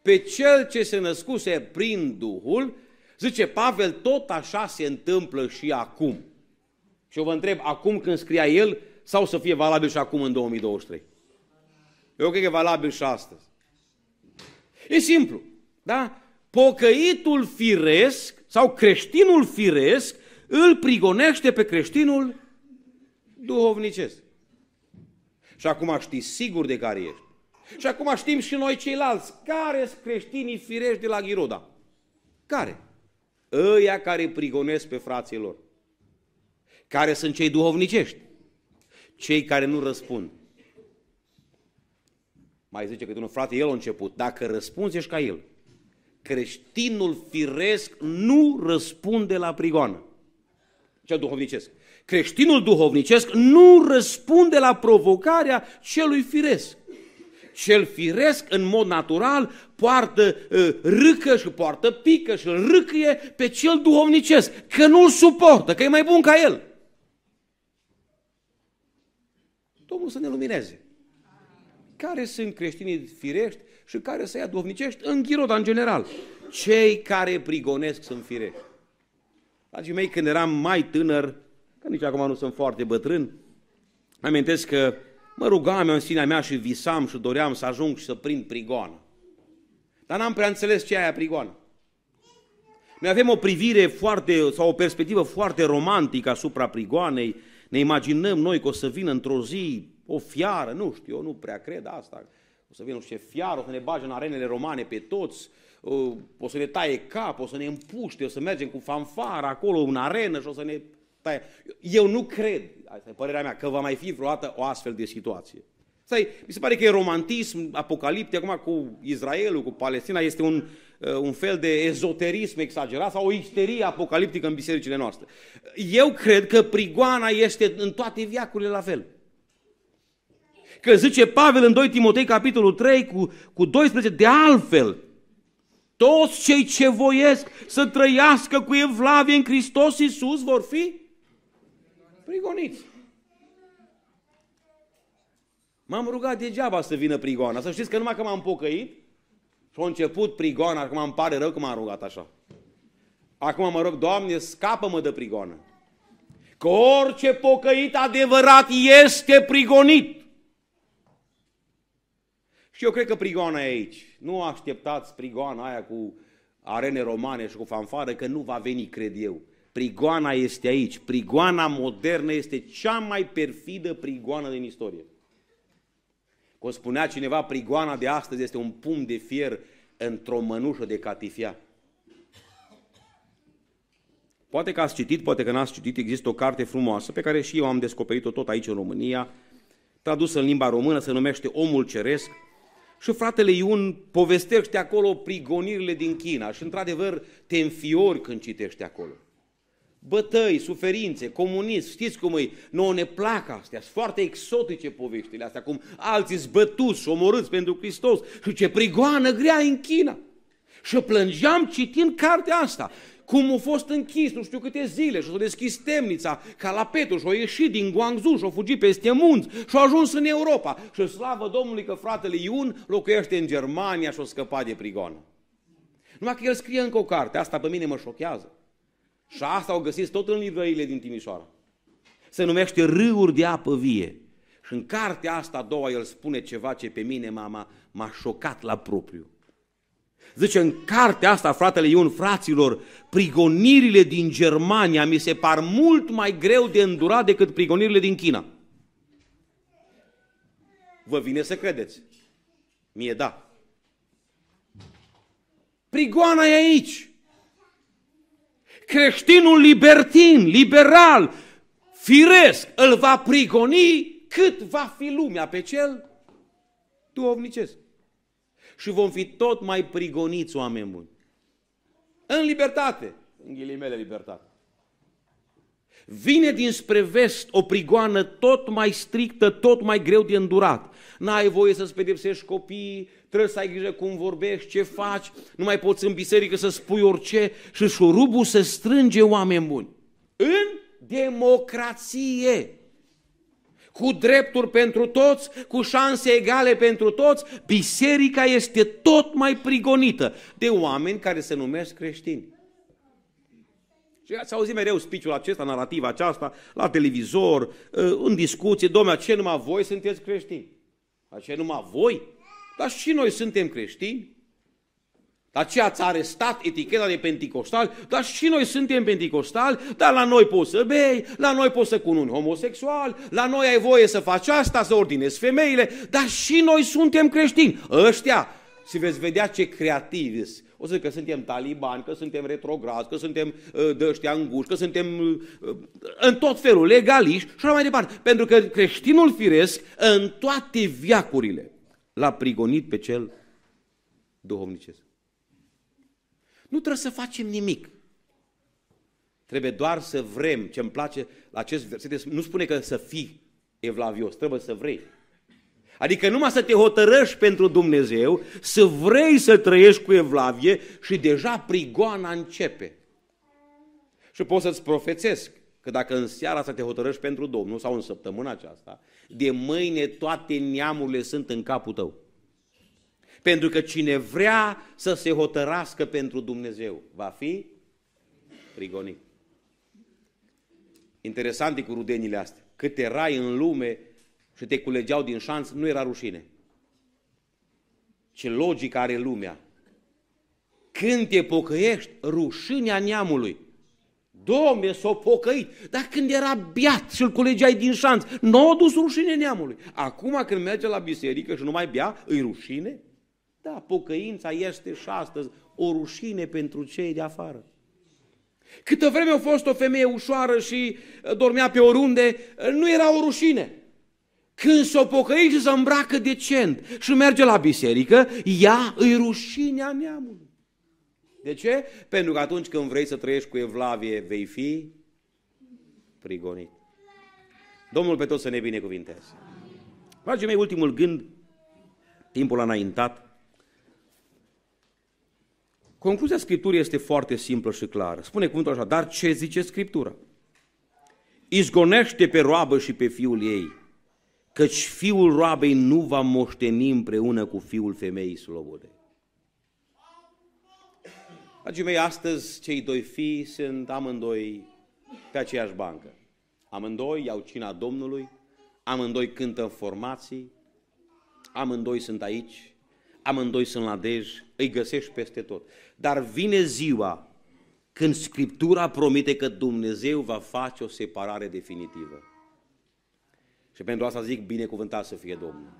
pe cel ce se născuse prin Duhul Zice Pavel, tot așa se întâmplă și acum. Și eu vă întreb, acum când scria el, sau să fie valabil și acum în 2023? Eu cred că e valabil și astăzi. E simplu, da? Pocăitul firesc sau creștinul firesc îl prigonește pe creștinul duhovnicesc. Și acum știți sigur de care ești. Și acum știm și noi ceilalți care sunt creștinii firești de la Ghiroda. Care? Ăia care prigonesc pe frații lor. Care sunt cei duhovnicești. Cei care nu răspund. Mai zice că un frate, el a început. Dacă răspunzi, ești ca el. Creștinul firesc nu răspunde la prigoană. Cel duhovnicesc. Creștinul duhovnicesc nu răspunde la provocarea celui firesc. Cel firesc, în mod natural, poartă uh, râcă și poartă pică și îl râcăie pe cel duhovnicesc, că nu-l suportă, că e mai bun ca el. Domnul să ne lumineze. Care sunt creștinii firești și care să ia duhovnicești în Ghiroda, în general? Cei care prigonesc sunt firești. Dragii mei, când eram mai tânăr, că nici acum nu sunt foarte bătrân, amintesc că mă rugam eu în sinea mea și visam și doream să ajung și să prind prigoană. Dar n-am prea înțeles ce e aia prigoană. Noi avem o privire foarte, sau o perspectivă foarte romantică asupra prigoanei. Ne imaginăm noi că o să vină într-o zi o fiară, nu știu, eu nu prea cred asta. O să vină nu știu ce fiară, o să ne bage în arenele romane pe toți, o să ne taie cap, o să ne împuște, o să mergem cu fanfara acolo în arenă și o să ne taie. Eu nu cred, asta e părerea mea, că va mai fi vreodată o astfel de situație. Stai, mi se pare că e romantism apocaliptic, acum cu Israelul, cu Palestina, este un, uh, un fel de ezoterism exagerat sau o isterie apocaliptică în bisericile noastre. Eu cred că prigoana este în toate viacurile la fel. Că zice Pavel în 2 Timotei, capitolul 3, cu, cu 12, de altfel, toți cei ce voiesc să trăiască cu evlavie în Hristos Iisus vor fi prigoniți. M-am rugat degeaba să vină prigoana. Să știți că numai că m-am pocăit și a început prigoana, acum îmi pare rău că m-am rugat așa. Acum mă rog, Doamne, scapă-mă de prigoană. Că orice pocăit adevărat este prigonit. Și eu cred că prigoana e aici. Nu așteptați prigoana aia cu arene romane și cu fanfară, că nu va veni, cred eu. Prigoana este aici. Prigoana modernă este cea mai perfidă prigoană din istorie. Cum spunea cineva, prigoana de astăzi este un pum de fier într-o mănușă de catifia. Poate că ați citit, poate că n-ați citit, există o carte frumoasă pe care și eu am descoperit-o tot aici în România, tradusă în limba română, se numește Omul Ceresc, și fratele Iun povestește acolo prigonirile din China și într-adevăr te înfiori când citești acolo. Bătăi, suferințe, comunism, știți cum e, nouă ne plac astea, sunt foarte exotice poveștile astea, cum alții zbătuți omorâți pentru Hristos și ce prigoană grea în China. Și plângeam citind cartea asta cum a fost închis nu știu câte zile și s-a deschis temnița ca la Petru și a ieșit din Guangzhou și a fugit peste munți și a ajuns în Europa. Și slavă Domnului că fratele Iun locuiește în Germania și a scăpat de prigoană. Numai că el scrie încă o carte, asta pe mine mă șochează. Și asta o găsiți tot în livrările din Timișoara. Se numește Râuri de apă vie. Și în cartea asta a doua el spune ceva ce pe mine m-a șocat la propriu. Zice, în cartea asta, fratele Ion, fraților, prigonirile din Germania mi se par mult mai greu de îndurat decât prigonirile din China. Vă vine să credeți? Mie da. Prigoana e aici. Creștinul libertin, liberal, firesc, îl va prigoni cât va fi lumea pe cel duovnicesc și vom fi tot mai prigoniți, oameni buni. În libertate, în ghilimele libertate. Vine dinspre vest o prigoană tot mai strictă, tot mai greu de îndurat. N-ai voie să-ți pedepsești copiii, trebuie să ai grijă cum vorbești, ce faci, nu mai poți în biserică să spui orice și șurubul se strânge oameni buni. În democrație cu drepturi pentru toți, cu șanse egale pentru toți, biserica este tot mai prigonită de oameni care se numesc creștini. Și ați auzit mereu spiciul acesta, narrativa aceasta, la televizor, ă, în discuție, domnule, ce numai voi sunteți creștini? Ce numai voi? Dar și noi suntem creștini. Aceea ți-a arestat eticheta de penticostal, dar și noi suntem penticostali, dar la noi poți să bei, la noi poți să cununi homosexual, la noi ai voie să faci asta, să ordinezi femeile, dar și noi suntem creștini. Ăștia, și veți vedea ce creativi o să zic că suntem talibani, că suntem retrograzi, că suntem uh, de ăștia înguși, că suntem uh, în tot felul legaliști și așa mai departe. Pentru că creștinul firesc în toate viacurile l-a prigonit pe cel duhovnicesc. Nu trebuie să facem nimic. Trebuie doar să vrem. Ce îmi place la acest verset, nu spune că să fii evlavios, trebuie să vrei. Adică numai să te hotărăști pentru Dumnezeu, să vrei să trăiești cu evlavie și deja prigoana începe. Și pot să-ți profețesc că dacă în seara să te hotărăști pentru Domnul sau în săptămâna aceasta, de mâine toate neamurile sunt în capul tău. Pentru că cine vrea să se hotărască pentru Dumnezeu va fi prigonit. Interesant e cu rudenile astea. Câte rai în lume și te culegeau din șanț, nu era rușine. Ce logică are lumea. Când te pocăiești, rușinea neamului. Domne, s-o pocăit. Dar când era biat și îl culegeai din șanț, nu a dus rușine neamului. Acum când merge la biserică și nu mai bea, îi rușine? Da, pocăința este și astăzi o rușine pentru cei de afară. Câtă vreme a fost o femeie ușoară și dormea pe oriunde, nu era o rușine. Când s-o pocăi și se îmbracă decent și merge la biserică, ea îi rușinea neamului. De ce? Pentru că atunci când vrei să trăiești cu evlavie, vei fi prigonit. Domnul pe toți să ne binecuvinteze. Dragii mei, ultimul gând, timpul a înaintat. Concluzia Scripturii este foarte simplă și clară. Spune cuvântul așa, dar ce zice Scriptura? Izgonește pe roabă și pe fiul ei căci fiul roabei nu va moșteni împreună cu fiul femeii slobode. Dragii mei, astăzi cei doi fii sunt amândoi pe aceeași bancă. Amândoi iau cina Domnului, amândoi cântă în formații, amândoi sunt aici, amândoi sunt la dej, îi găsești peste tot. Dar vine ziua când Scriptura promite că Dumnezeu va face o separare definitivă. Și pentru asta zic, binecuvântat să fie Domnul.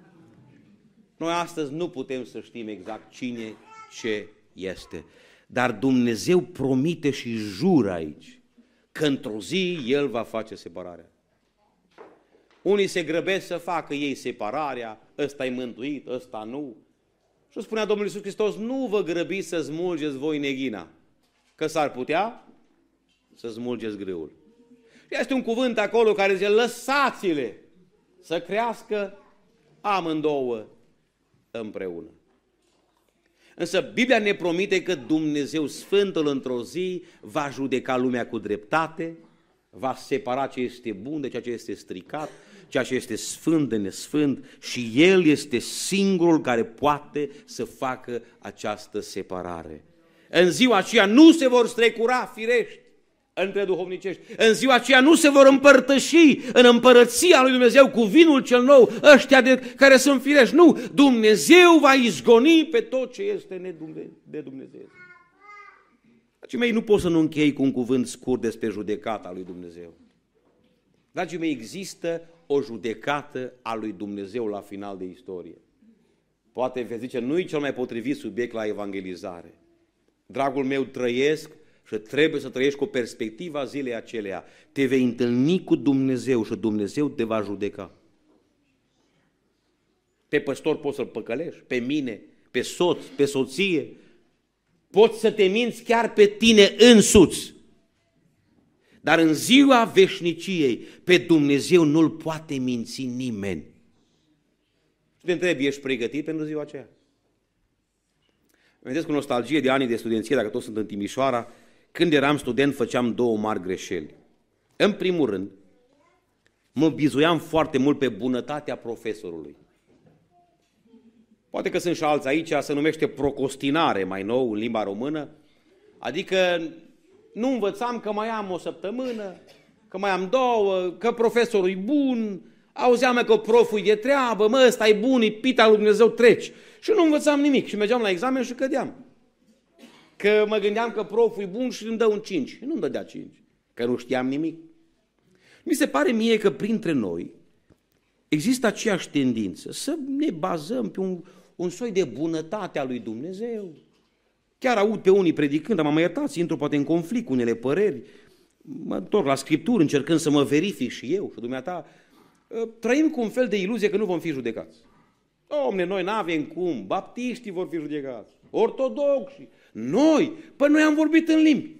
Noi astăzi nu putem să știm exact cine, ce este. Dar Dumnezeu promite și jură aici că într-o zi El va face separarea. Unii se grăbesc să facă ei separarea, ăsta e mântuit, ăsta nu. Și spunea Domnul Iisus Hristos, nu vă grăbiți să smulgeți voi neghina, că s-ar putea să smulgeți greul. Și este un cuvânt acolo care zice, lăsați-le, să crească amândouă împreună. Însă Biblia ne promite că Dumnezeu Sfântul într-o zi va judeca lumea cu dreptate, va separa ce este bun de ceea ce este stricat, ceea ce este sfânt de nesfânt și El este singurul care poate să facă această separare. În ziua aceea nu se vor strecura firești, între duhovnicești. În ziua aceea nu se vor împărtăși în împărăția lui Dumnezeu cu vinul cel nou, ăștia de, care sunt firești. Nu, Dumnezeu va izgoni pe tot ce este de Dumnezeu. Dragii mei, nu pot să nu închei cu un cuvânt scurt despre judecata lui Dumnezeu. Dragii mei, există o judecată a lui Dumnezeu la final de istorie. Poate veți zice, nu e cel mai potrivit subiect la evangelizare. Dragul meu, trăiesc și trebuie să trăiești cu perspectiva zilei aceleia. Te vei întâlni cu Dumnezeu și Dumnezeu te va judeca. Pe păstor poți să-l păcălești, pe mine, pe soț, pe soție. Poți să te minți chiar pe tine însuți. Dar în ziua veșniciei, pe Dumnezeu nu-l poate minți nimeni. Și te întrebi, ești pregătit pentru ziua aceea? Vedeți cu nostalgie de anii de studenție, dacă toți sunt în Timișoara, când eram student, făceam două mari greșeli. În primul rând, mă bizuiam foarte mult pe bunătatea profesorului. Poate că sunt și alții aici, se numește procostinare mai nou în limba română, adică nu învățam că mai am o săptămână, că mai am două, că profesorul e bun, auzeam că proful e de treabă, mă, ăsta e bun, e pita lui Dumnezeu, treci. Și nu învățam nimic și mergeam la examen și cădeam. Că mă gândeam că proful e bun și îmi dă un 5. Nu-mi dădea 5, că nu știam nimic. Mi se pare mie că printre noi există aceeași tendință să ne bazăm pe un, un soi de bunătate a lui Dumnezeu. Chiar aud pe unii predicând, dar mă iertați, intru poate în conflict cu unele păreri, mă întorc la Scripturi încercând să mă verific și eu și dumneata, ă, trăim cu un fel de iluzie că nu vom fi judecați. Domne, noi nu avem cum, baptiștii vor fi judecați, ortodoxi, noi, păi noi am vorbit în limbi.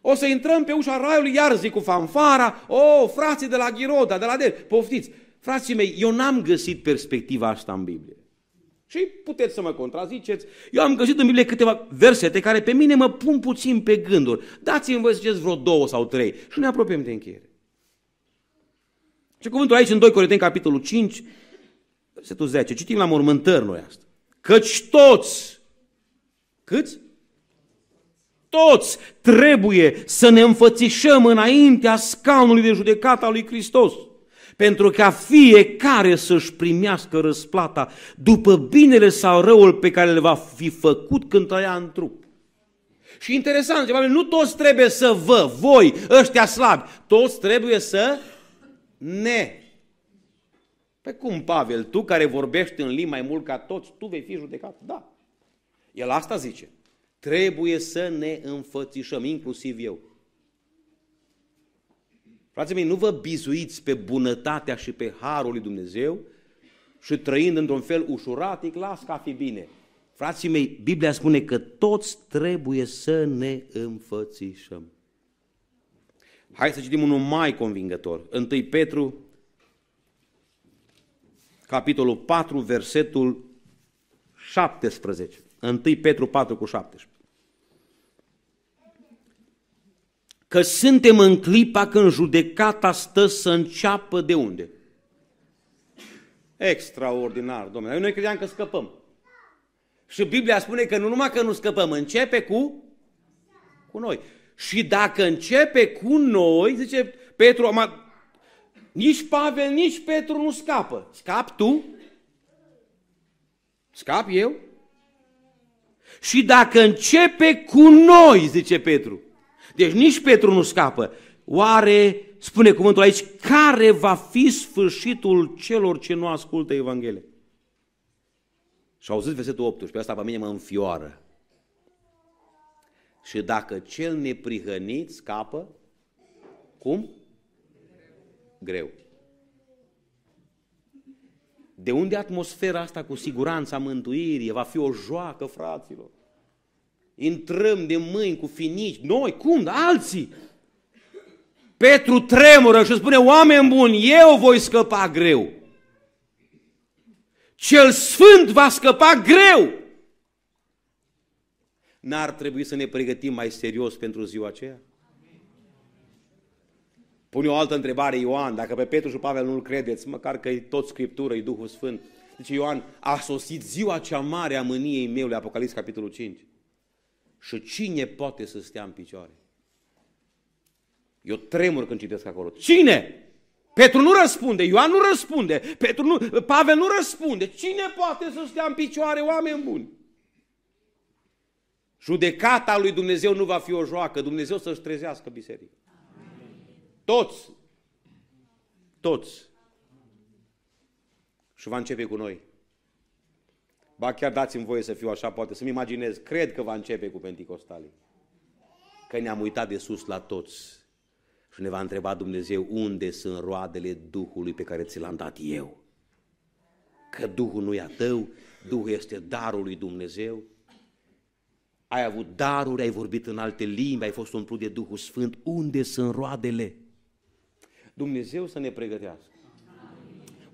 O să intrăm pe ușa raiului, iar zic cu fanfara, o, oh, frații de la Ghiroda, de la Del, poftiți. Frații mei, eu n-am găsit perspectiva asta în Biblie. Și puteți să mă contraziceți. Eu am găsit în Biblie câteva versete care pe mine mă pun puțin pe gânduri. Dați-mi voi ziceți vreo două sau trei și ne apropiem de încheiere. Ce cuvântul aici în 2 Corinteni, capitolul 5, versetul 10. Citim la mormântări noi asta. Căci toți, câți? Toți trebuie să ne înfățișăm înaintea scaunului de judecată al lui Hristos pentru ca fiecare să-și primească răsplata după binele sau răul pe care le va fi făcut când trăia în trup. Și interesant, nu toți trebuie să vă, voi, ăștia slabi, toți trebuie să ne. Pe cum, Pavel, tu care vorbești în limba mai mult ca toți, tu vei fi judecat? Da. El asta zice. Trebuie să ne înfățișăm, inclusiv eu. Frații mei, nu vă bizuiți pe bunătatea și pe harul lui Dumnezeu și trăind într-un fel ușuratic, las ca fi bine. Frații mei, Biblia spune că toți trebuie să ne înfățișăm. Hai să citim unul mai convingător. 1 Petru, capitolul 4, versetul 17. 1 Petru 4 cu 17. Că suntem în clipa când judecata stă să înceapă de unde? Extraordinar, domnule. Noi credeam că scăpăm. Și Biblia spune că nu numai că nu scăpăm, începe cu, cu noi. Și dacă începe cu noi, zice Petru, ama, nici Pavel, nici Petru nu scapă. Scap tu? Scap eu? Și dacă începe cu noi, zice Petru, deci nici Petru nu scapă. Oare, spune cuvântul aici, care va fi sfârșitul celor ce nu ascultă Evanghelia? Și au zis versetul 18, asta pe mine mă înfioară. Și dacă cel neprihănit scapă, cum? Greu. De unde atmosfera asta cu siguranța mântuirii? Va fi o joacă, fraților. Intrăm de mâini cu finici. Noi, cum? Alții. Petru tremură și spune, oameni buni, eu voi scăpa greu. Cel Sfânt va scăpa greu. N-ar trebui să ne pregătim mai serios pentru ziua aceea? Pune o altă întrebare Ioan, dacă pe Petru și Pavel nu-l credeți, măcar că e tot Scriptură, e Duhul Sfânt. Deci Ioan, a sosit ziua cea mare a mâniei mele, Apocalips capitolul 5. Și cine poate să stea în picioare? Eu tremur când citesc acolo. Cine? Petru nu răspunde, Ioan nu răspunde, Petru nu, Pavel nu răspunde. Cine poate să stea în picioare, oameni buni? Judecata lui Dumnezeu nu va fi o joacă, Dumnezeu să-și trezească biserica. Toți, toți. Și va începe cu noi. Ba chiar dați-mi voie să fiu așa, poate să-mi imaginez, cred că va începe cu Pentecostalii. Că ne-am uitat de sus la toți și ne va întreba Dumnezeu unde sunt roadele Duhului pe care ți l-am dat eu. Că Duhul nu e a tău, Duhul este darul lui Dumnezeu. Ai avut daruri, ai vorbit în alte limbi, ai fost umplut de Duhul Sfânt. Unde sunt roadele? Dumnezeu să ne pregătească.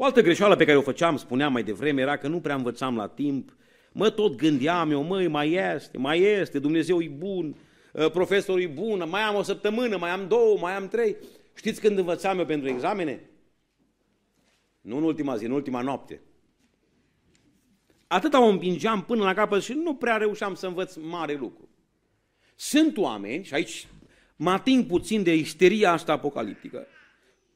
O altă greșeală pe care o făceam, spuneam mai devreme, era că nu prea învățam la timp. Mă, tot gândeam eu, măi, mai este, mai este, Dumnezeu e bun, ă, profesorul e bun, mai am o săptămână, mai am două, mai am trei. Știți când învățam eu pentru examene? Nu în ultima zi, în ultima noapte. Atâta o împingeam până la capăt și nu prea reușeam să învăț mare lucru. Sunt oameni, și aici mă ating puțin de isteria asta apocaliptică,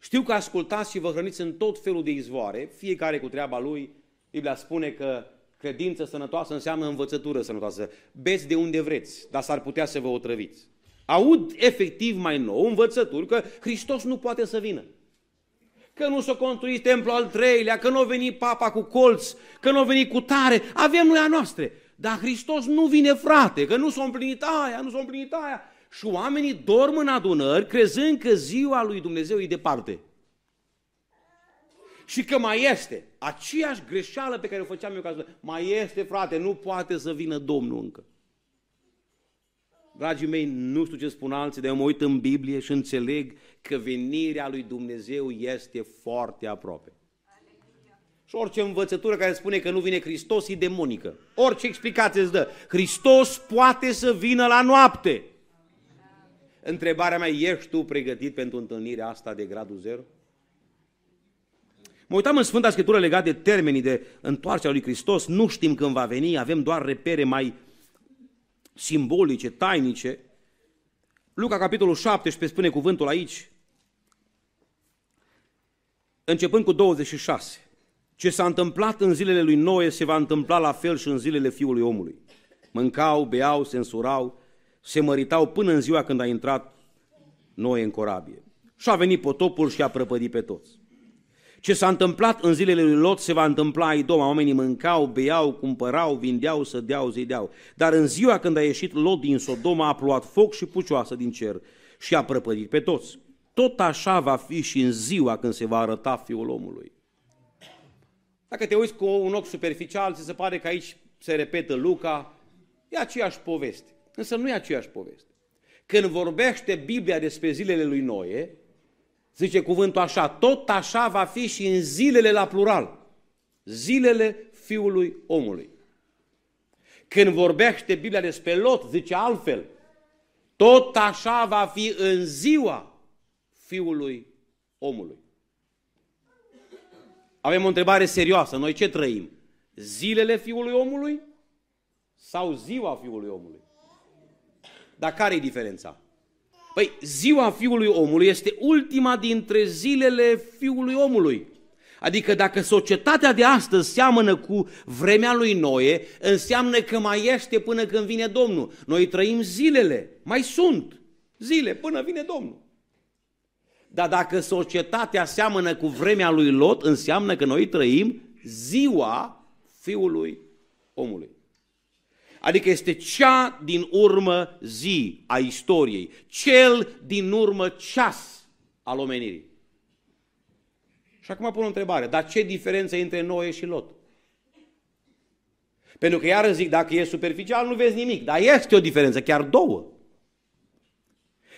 știu că ascultați și vă hrăniți în tot felul de izvoare, fiecare cu treaba lui. Biblia spune că Credință sănătoasă înseamnă învățătură sănătoasă. Beți de unde vreți, dar s-ar putea să vă otrăviți. Aud efectiv mai nou învățături că Hristos nu poate să vină. Că nu s-a construit templul al treilea, că nu a venit papa cu colț, că nu a venit cu tare. Avem noi a noastre. Dar Hristos nu vine, frate, că nu s-a împlinit aia, nu s-a împlinit aia. Și oamenii dorm în adunări crezând că ziua lui Dumnezeu e departe. Și că mai este aceeași greșeală pe care o făceam eu ca să... Mai este, frate, nu poate să vină Domnul încă. Dragii mei, nu știu ce spun alții, dar eu mă uit în Biblie și înțeleg că venirea lui Dumnezeu este foarte aproape. Și orice învățătură care spune că nu vine Hristos e demonică. Orice explicație îți dă. Hristos poate să vină la noapte. Întrebarea mea, ești tu pregătit pentru întâlnirea asta de gradul zero? Mă uitam în Sfânta Scriptură legat de termenii de întoarcerea lui Hristos, nu știm când va veni, avem doar repere mai simbolice, tainice. Luca, capitolul 17, spune cuvântul aici, începând cu 26. Ce s-a întâmplat în zilele lui Noe se va întâmpla la fel și în zilele fiului omului. Mâncau, beau, se însurau, se măritau până în ziua când a intrat Noe în corabie. Și a venit potopul și a prăpădit pe toți. Ce s-a întâmplat în zilele lui Lot se va întâmpla aici, Oamenii mâncau, beau, cumpărau, vindeau, sădeau, zideau. Dar în ziua când a ieșit Lot din Sodoma, a pluat foc și pucioasă din cer și a prăpădit pe toți. Tot așa va fi și în ziua când se va arăta Fiul omului. Dacă te uiți cu un ochi superficial, ți se pare că aici se repetă Luca, e aceeași poveste. Însă nu e aceeași poveste. Când vorbește Biblia despre zilele lui Noe, zice cuvântul așa, tot așa va fi și în zilele la plural. Zilele fiului omului. Când vorbește Biblia despre Lot, zice altfel, tot așa va fi în ziua fiului omului. Avem o întrebare serioasă. Noi ce trăim? Zilele fiului omului sau ziua fiului omului? Dar care e diferența? Păi ziua fiului omului este ultima dintre zilele fiului omului. Adică dacă societatea de astăzi seamănă cu vremea lui Noe, înseamnă că mai este până când vine Domnul. Noi trăim zilele, mai sunt zile până vine Domnul. Dar dacă societatea seamănă cu vremea lui Lot, înseamnă că noi trăim ziua fiului omului. Adică este cea din urmă zi a istoriei, cel din urmă ceas al omenirii. Și acum pun o întrebare, dar ce diferență între Noe și Lot? Pentru că iară zic, dacă e superficial nu vezi nimic, dar este o diferență, chiar două.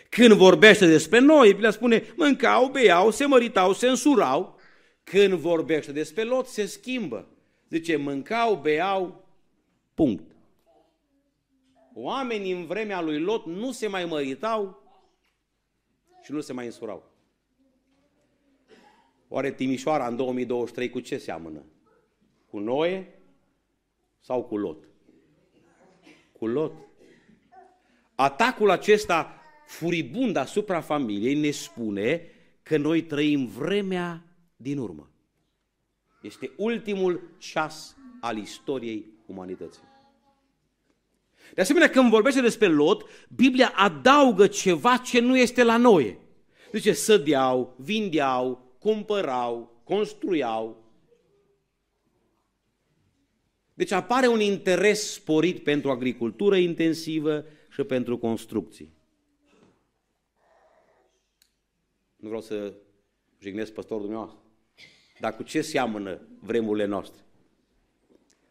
Când vorbește despre noi, Biblia spune, mâncau, beau, se măritau, se însurau. Când vorbește despre Lot, se schimbă. Zice, mâncau, beau, punct. Oamenii în vremea lui Lot nu se mai măritau și nu se mai însurau. Oare Timișoara în 2023 cu ce seamănă? Cu Noe sau cu Lot? Cu Lot. Atacul acesta furibund asupra familiei ne spune că noi trăim vremea din urmă. Este ultimul ceas al istoriei umanității. De asemenea, când vorbește despre Lot, Biblia adaugă ceva ce nu este la noi. Zice, sădeau, vindeau, cumpărau, construiau. Deci apare un interes sporit pentru agricultură intensivă și pentru construcții. Nu vreau să jignesc păstorul dumneavoastră. Dar cu ce seamănă vremurile noastre?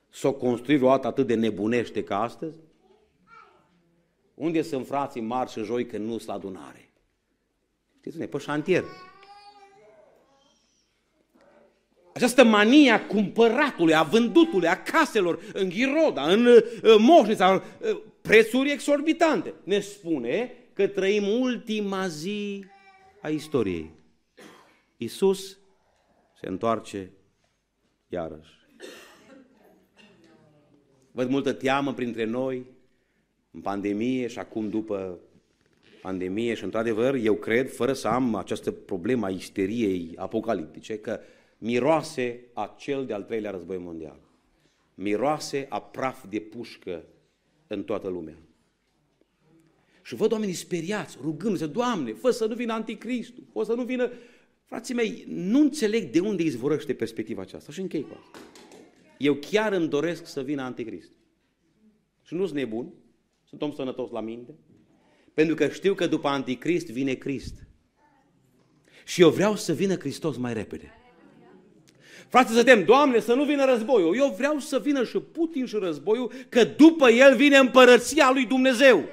S-o construi vreodată atât de nebunește ca astăzi? Unde sunt frații mari și joi când nu sunt la adunare? Știți, pe șantier. Această mania a cumpăratului, a vândutului, a caselor, în Ghiroda, în uh, Moșnița, uh, prețuri exorbitante, ne spune că trăim ultima zi a istoriei. Isus se întoarce iarăși. Văd multă teamă printre noi, în pandemie și acum după pandemie și într-adevăr eu cred, fără să am această problemă a isteriei apocaliptice, că miroase a cel de-al treilea război mondial. miroase a praf de pușcă în toată lumea. Și văd oamenii speriați, rugându-se, Doamne, fă să nu vină anticristul, fă să nu vină... Frații mei, nu înțeleg de unde izvorăște perspectiva aceasta și închei cu asta. Eu chiar îmi doresc să vină anticrist. Și nu sunt nebun, sunt om sănătos la minte, pentru că știu că după anticrist vine Crist. Și eu vreau să vină Hristos mai repede. Frate, să tem, Doamne, să nu vină războiul. Eu vreau să vină și Putin și războiul, că după el vine împărăția lui Dumnezeu.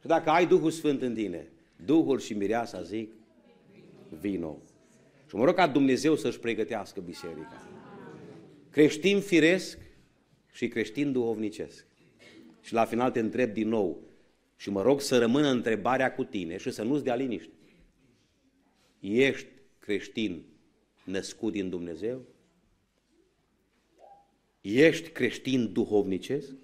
Și dacă ai Duhul Sfânt în tine, Duhul și mireasa zic, vino. Și mă rog ca Dumnezeu să-și pregătească biserica. Creștin firesc și creștin duhovnicesc. Și la final te întreb din nou și mă rog să rămână întrebarea cu tine și să nu-ți dea liniște. Ești creștin născut din Dumnezeu? Ești creștin duhovnicesc?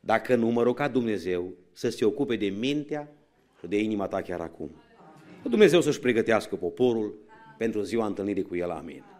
Dacă nu, mă rog ca Dumnezeu să se ocupe de mintea și de inima ta chiar acum. Dumnezeu să-și pregătească poporul pentru ziua întâlnirii cu El. Amin.